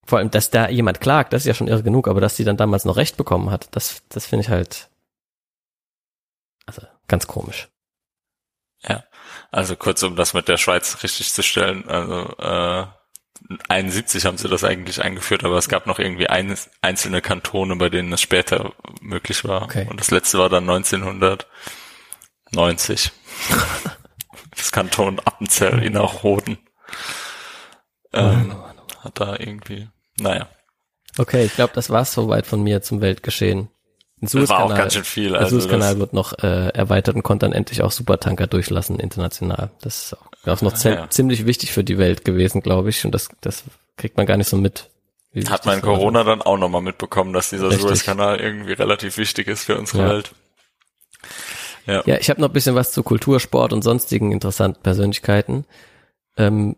Vor allem, dass da jemand klagt, das ist ja schon irre genug, aber dass sie dann damals noch Recht bekommen hat, das, das finde ich halt, also ganz komisch. Ja, also kurz um das mit der Schweiz richtig zu stellen, also äh, 71 haben sie das eigentlich eingeführt, aber es gab noch irgendwie ein, einzelne Kantone, bei denen es später möglich war. Okay. Und das letzte war dann 1990. das Kanton Appenzell in Roden. Ähm, hat da irgendwie, naja. Okay, ich glaube, das war's soweit von mir zum Weltgeschehen. Das war auch ganz schön viel. Der also Suezkanal wird noch äh, erweitert und konnte dann endlich auch Supertanker durchlassen international. Das ist auch, auch noch ah, ja. ziemlich wichtig für die Welt gewesen, glaube ich. Und das, das kriegt man gar nicht so mit. Hat man in Corona dann auch nochmal mitbekommen, dass dieser Suezkanal irgendwie relativ wichtig ist für unsere ja. Welt. Ja, ja ich habe noch ein bisschen was zu Kultur, Sport und sonstigen interessanten Persönlichkeiten. Ähm,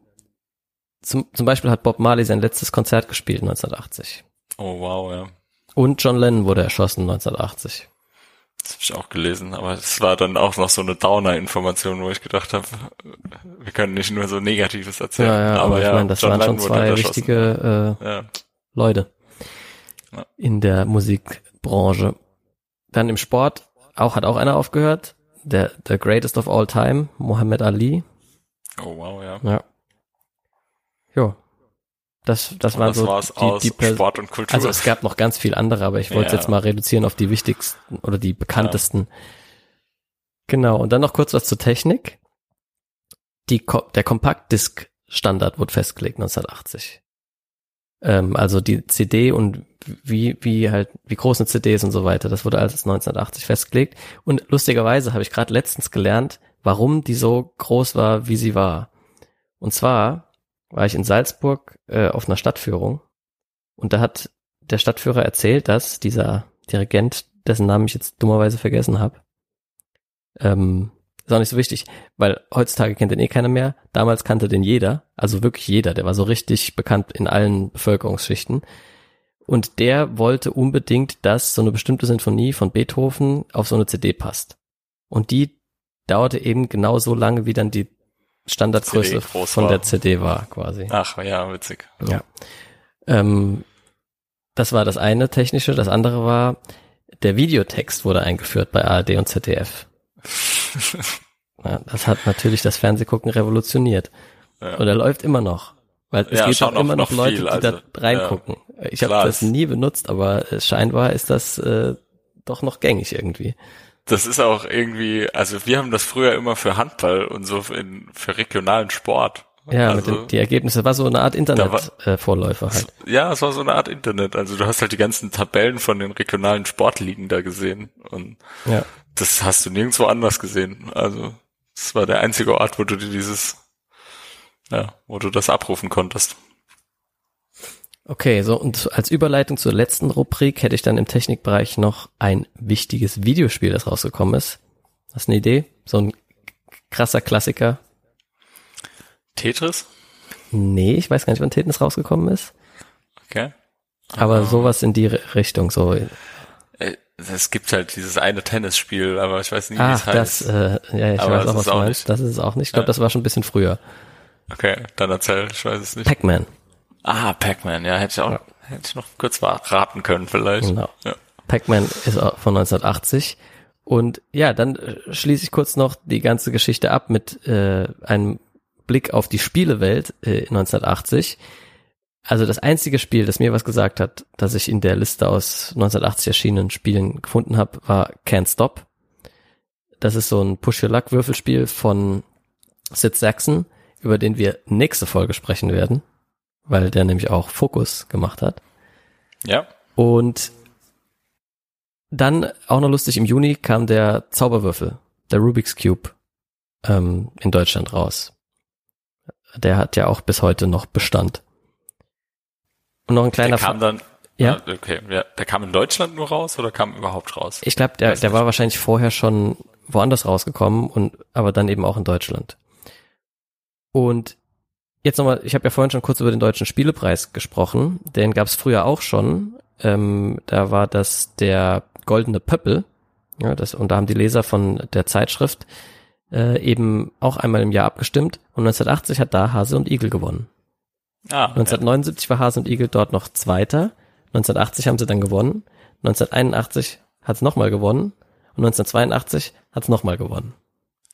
zum, zum Beispiel hat Bob Marley sein letztes Konzert gespielt 1980. Oh wow, ja. Und John Lennon wurde erschossen 1980. Das habe ich auch gelesen, aber es war dann auch noch so eine Downer-Information, wo ich gedacht habe, wir können nicht nur so Negatives erzählen. Ja, ja aber, aber ich ja, meine, das John waren Lennon schon zwei wichtige äh, ja. Leute in der Musikbranche. Dann im Sport auch hat auch einer aufgehört. Der, der greatest of all time, Muhammad Ali. Oh wow, ja. Ja. Jo. Das, das und waren das so die, die Sport und Kultur. Also es gab noch ganz viel andere, aber ich wollte ja. jetzt mal reduzieren auf die wichtigsten oder die bekanntesten. Ja. Genau. Und dann noch kurz was zur Technik. Die, der Kompaktdisk-Standard wurde festgelegt 1980. Ähm, also die CD und wie, wie halt, wie groß eine CD ist und so weiter. Das wurde alles 1980 festgelegt. Und lustigerweise habe ich gerade letztens gelernt, warum die so groß war, wie sie war. Und zwar war ich in Salzburg äh, auf einer Stadtführung Und da hat der Stadtführer erzählt, dass dieser Dirigent, dessen Namen ich jetzt dummerweise vergessen habe, ähm, ist auch nicht so wichtig, weil heutzutage kennt den eh keiner mehr. Damals kannte den jeder, also wirklich jeder. Der war so richtig bekannt in allen Bevölkerungsschichten. Und der wollte unbedingt, dass so eine bestimmte Sinfonie von Beethoven auf so eine CD passt. Und die dauerte eben genau so lange, wie dann die Standardgröße von war. der CD war, quasi. Ach, ja, witzig. Ja. Ähm, das war das eine technische. Das andere war, der Videotext wurde eingeführt bei ARD und ZDF. ja, das hat natürlich das Fernsehgucken revolutioniert. Ja. Und er läuft immer noch. Weil es ja, gibt auch immer noch, noch Leute, viel, die also, da reingucken. Ja, ich habe das nie benutzt, aber scheinbar ist das äh, doch noch gängig irgendwie. Das ist auch irgendwie, also wir haben das früher immer für Handball und so in, für regionalen Sport. Ja, also, mit den, die Ergebnisse war so eine Art Internet-Vorläufer äh, halt. Ja, es war so eine Art Internet. Also du hast halt die ganzen Tabellen von den regionalen Sportligen da gesehen und ja. Das hast du nirgendwo anders gesehen. Also es war der einzige Ort, wo du dir dieses, ja, wo du das abrufen konntest. Okay, so und als Überleitung zur letzten Rubrik hätte ich dann im Technikbereich noch ein wichtiges Videospiel, das rausgekommen ist. Hast du eine Idee? So ein krasser Klassiker. Tetris? Nee, ich weiß gar nicht, wann Tetris rausgekommen ist. Okay. Aber sowas in die Richtung, so. Es gibt halt dieses eine Tennisspiel, aber ich weiß nicht, wie es heißt. Das, äh, ja, ich aber weiß auch, was du meinst. Nicht. Das ist es auch nicht. Ich glaube, ja. das war schon ein bisschen früher. Okay, dann erzähl, ich weiß es nicht. Pac-Man. Ah, Pac-Man, ja, hätte ich auch, ja. hätte ich noch kurz raten können vielleicht. Genau. Ja. Pac-Man ist von 1980. Und ja, dann äh, schließe ich kurz noch die ganze Geschichte ab mit äh, einem Blick auf die Spielewelt äh, 1980. Also das einzige Spiel, das mir was gesagt hat, das ich in der Liste aus 1980 erschienenen Spielen gefunden habe, war Can't Stop. Das ist so ein Push-Your-Luck-Würfelspiel von Sid Saxon, über den wir nächste Folge sprechen werden weil der nämlich auch Fokus gemacht hat. Ja. Und dann auch noch lustig, im Juni kam der Zauberwürfel, der Rubik's Cube, ähm, in Deutschland raus. Der hat ja auch bis heute noch Bestand. Und noch ein kleiner Der kam dann, ja? Ah, okay, ja, der kam in Deutschland nur raus oder kam überhaupt raus? Ich glaube, der, der war wahrscheinlich vorher schon woanders rausgekommen und aber dann eben auch in Deutschland. Und Jetzt nochmal, ich habe ja vorhin schon kurz über den Deutschen Spielepreis gesprochen. Den gab es früher auch schon. Ähm, da war das der Goldene Pöppel. Ja, das, und da haben die Leser von der Zeitschrift äh, eben auch einmal im Jahr abgestimmt. Und 1980 hat da Hase und Igel gewonnen. Ah, 1979 ja. war Hase und Igel dort noch Zweiter. 1980 haben sie dann gewonnen. 1981 hat es nochmal gewonnen. Und 1982 hat es nochmal gewonnen.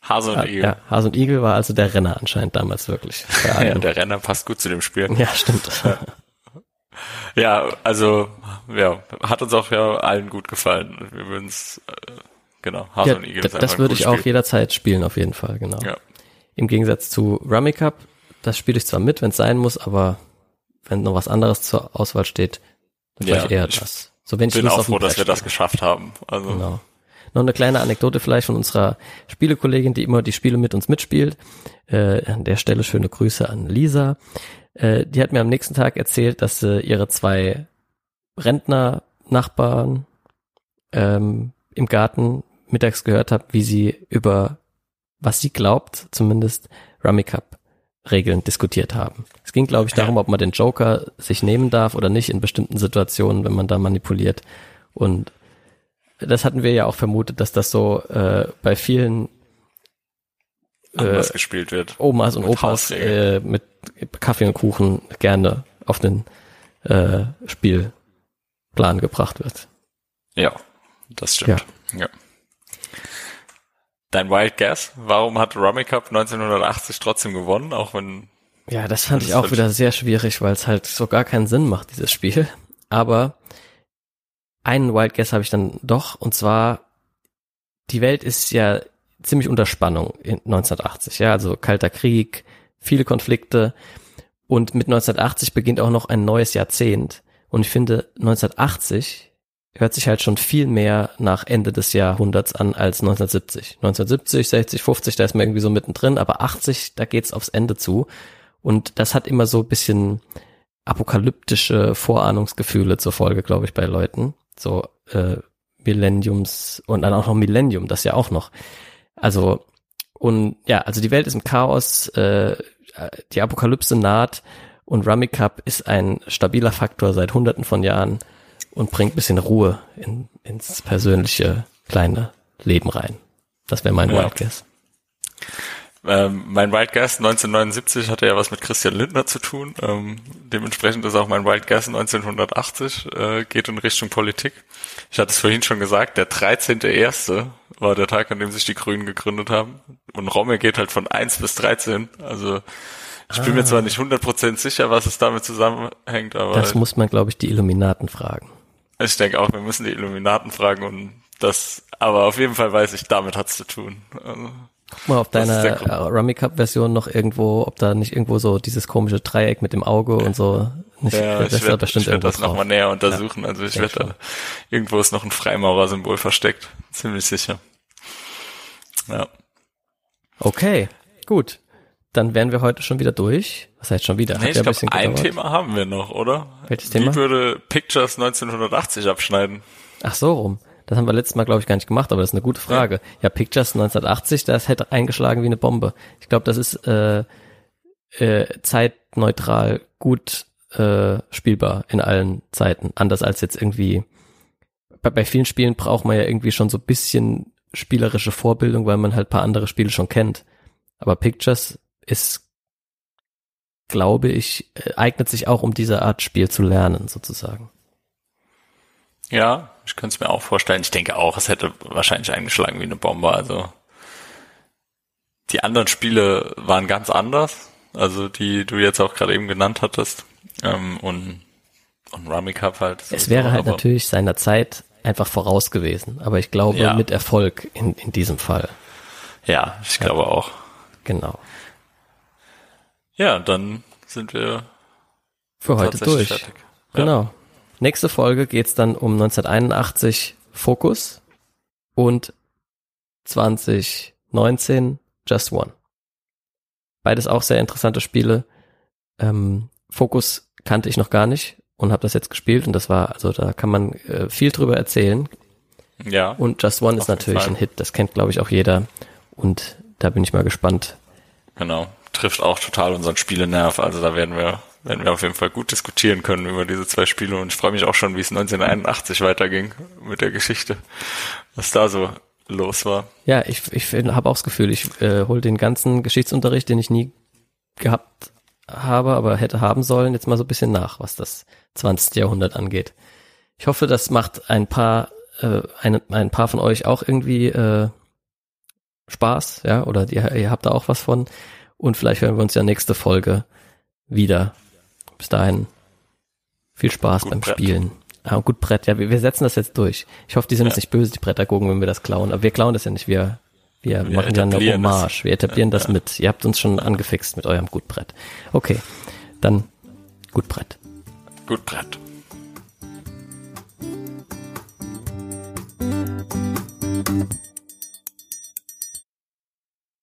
Hase und Igel. Ja, Hase und Igel war also der Renner anscheinend damals wirklich. ja, der Renner passt gut zu dem Spiel. Ja, stimmt. ja, also ja, hat uns auch ja allen gut gefallen. Wir würden es äh, genau Hase ja, und Igel. Das, das würde ich auch jederzeit spielen auf jeden Fall, genau. Ja. Im Gegensatz zu Rummy Cup, das spiele ich zwar mit, wenn es sein muss, aber wenn noch was anderes zur Auswahl steht, dann ja, eher das. So wenn ich bin auch froh, dass wir das geschafft haben. Also genau. Noch eine kleine Anekdote vielleicht von unserer Spielekollegin, die immer die Spiele mit uns mitspielt. Äh, an der Stelle schöne Grüße an Lisa. Äh, die hat mir am nächsten Tag erzählt, dass äh, ihre zwei Rentner-Nachbarn ähm, im Garten mittags gehört hat, wie sie über, was sie glaubt, zumindest Rummy Cup Regeln diskutiert haben. Es ging, glaube ich, darum, ob man den Joker sich nehmen darf oder nicht in bestimmten Situationen, wenn man da manipuliert. Und das hatten wir ja auch vermutet, dass das so äh, bei vielen äh, gespielt wird. Omas und Opas äh, mit Kaffee und Kuchen gerne auf den äh, Spielplan gebracht wird. Ja, das stimmt. Ja. ja. Dein Wild Guess, warum hat Rummy Cup 1980 trotzdem gewonnen, auch wenn ja, das fand ich auch wieder sehr schwierig, weil es halt so gar keinen Sinn macht, dieses Spiel. Aber einen Wild Guess habe ich dann doch, und zwar, die Welt ist ja ziemlich unter Spannung in 1980, ja, also Kalter Krieg, viele Konflikte. Und mit 1980 beginnt auch noch ein neues Jahrzehnt. Und ich finde 1980 hört sich halt schon viel mehr nach Ende des Jahrhunderts an als 1970. 1970, 60, 50, da ist man irgendwie so mittendrin, aber 80, da geht's aufs Ende zu und das hat immer so ein bisschen apokalyptische Vorahnungsgefühle zur Folge, glaube ich, bei Leuten. So äh, Millenniums und dann auch noch Millennium, das ja auch noch. Also und ja, also die Welt ist im Chaos, äh, die Apokalypse naht und Rummy Cup ist ein stabiler Faktor seit hunderten von Jahren und bringt bisschen Ruhe in, ins persönliche kleine Leben rein. Das wäre mein ja. Wild Guess. Ähm, mein Wild Guess 1979 hatte ja was mit Christian Lindner zu tun. Ähm, dementsprechend ist auch mein Wild Guess 1980, äh, geht in Richtung Politik. Ich hatte es vorhin schon gesagt, der 13.1. war der Tag, an dem sich die Grünen gegründet haben. Und Romme geht halt von 1 bis 13. Also ich bin ah. mir zwar nicht 100% sicher, was es damit zusammenhängt, aber... Das muss man, glaube ich, die Illuminaten fragen. Ich denke auch, wir müssen die Illuminaten fragen und das, aber auf jeden Fall weiß ich, damit hat's zu tun. Also, Guck mal auf deiner äh, Rummy Cup Version noch irgendwo, ob da nicht irgendwo so dieses komische Dreieck mit dem Auge und so. Nicht, ja, das ich werde werd das nochmal näher untersuchen. Ja, also ich werde da, irgendwo ist noch ein Freimaurer-Symbol versteckt. Ziemlich sicher. Ja. Okay, gut. Dann wären wir heute schon wieder durch. Was heißt schon wieder? Nee, ich glaube, ein, ein Thema haben wir noch, oder? Welches Thema? Wie würde Pictures 1980 abschneiden? Ach so rum. Das haben wir letztes Mal, glaube ich, gar nicht gemacht, aber das ist eine gute Frage. Ja, ja Pictures 1980, das hätte eingeschlagen wie eine Bombe. Ich glaube, das ist äh, äh, zeitneutral gut äh, spielbar in allen Zeiten. Anders als jetzt irgendwie bei, bei vielen Spielen braucht man ja irgendwie schon so bisschen spielerische Vorbildung, weil man halt paar andere Spiele schon kennt. Aber Pictures ist, glaube ich, äh, eignet sich auch, um diese Art Spiel zu lernen, sozusagen. Ja, ich könnte es mir auch vorstellen. Ich denke auch, es hätte wahrscheinlich eingeschlagen wie eine Bombe. Also die anderen Spiele waren ganz anders, also die du jetzt auch gerade eben genannt hattest. Ähm, und und Rummy Cup halt. Es wäre halt natürlich seiner Zeit einfach voraus gewesen, aber ich glaube ja. mit Erfolg in, in diesem Fall. Ja, ich ja. glaube auch. Genau. Ja, dann sind wir für heute durch. Fertig. Genau. Ja. Nächste Folge geht's dann um 1981 Focus und 2019 Just One. Beides auch sehr interessante Spiele. Ähm, Focus kannte ich noch gar nicht und habe das jetzt gespielt und das war, also da kann man äh, viel drüber erzählen. Ja. Und Just One ist natürlich ein Hit, das kennt glaube ich auch jeder und da bin ich mal gespannt. Genau, trifft auch total unseren Spielenerv, also da werden wir werden wir auf jeden Fall gut diskutieren können über diese zwei Spiele und ich freue mich auch schon, wie es 1981 weiterging mit der Geschichte, was da so los war. Ja, ich, ich habe auch das Gefühl, ich äh, hole den ganzen Geschichtsunterricht, den ich nie gehabt habe, aber hätte haben sollen, jetzt mal so ein bisschen nach, was das 20. Jahrhundert angeht. Ich hoffe, das macht ein paar, äh, ein, ein paar von euch auch irgendwie äh, Spaß, ja, oder ihr, ihr habt da auch was von. Und vielleicht hören wir uns ja nächste Folge wieder. Bis dahin. Viel Spaß gut beim Brett. Spielen. Ah, gut Brett, ja, wir, wir, setzen das jetzt durch. Ich hoffe, die sind ja. uns nicht böse, die Brettergurken, wenn wir das klauen. Aber wir klauen das ja nicht. Wir, wir, wir machen ja eine Hommage. Wir etablieren ja, das ja. mit. Ihr habt uns schon angefixt mit eurem Gutbrett. Okay, dann gut Brett. Gut Brett.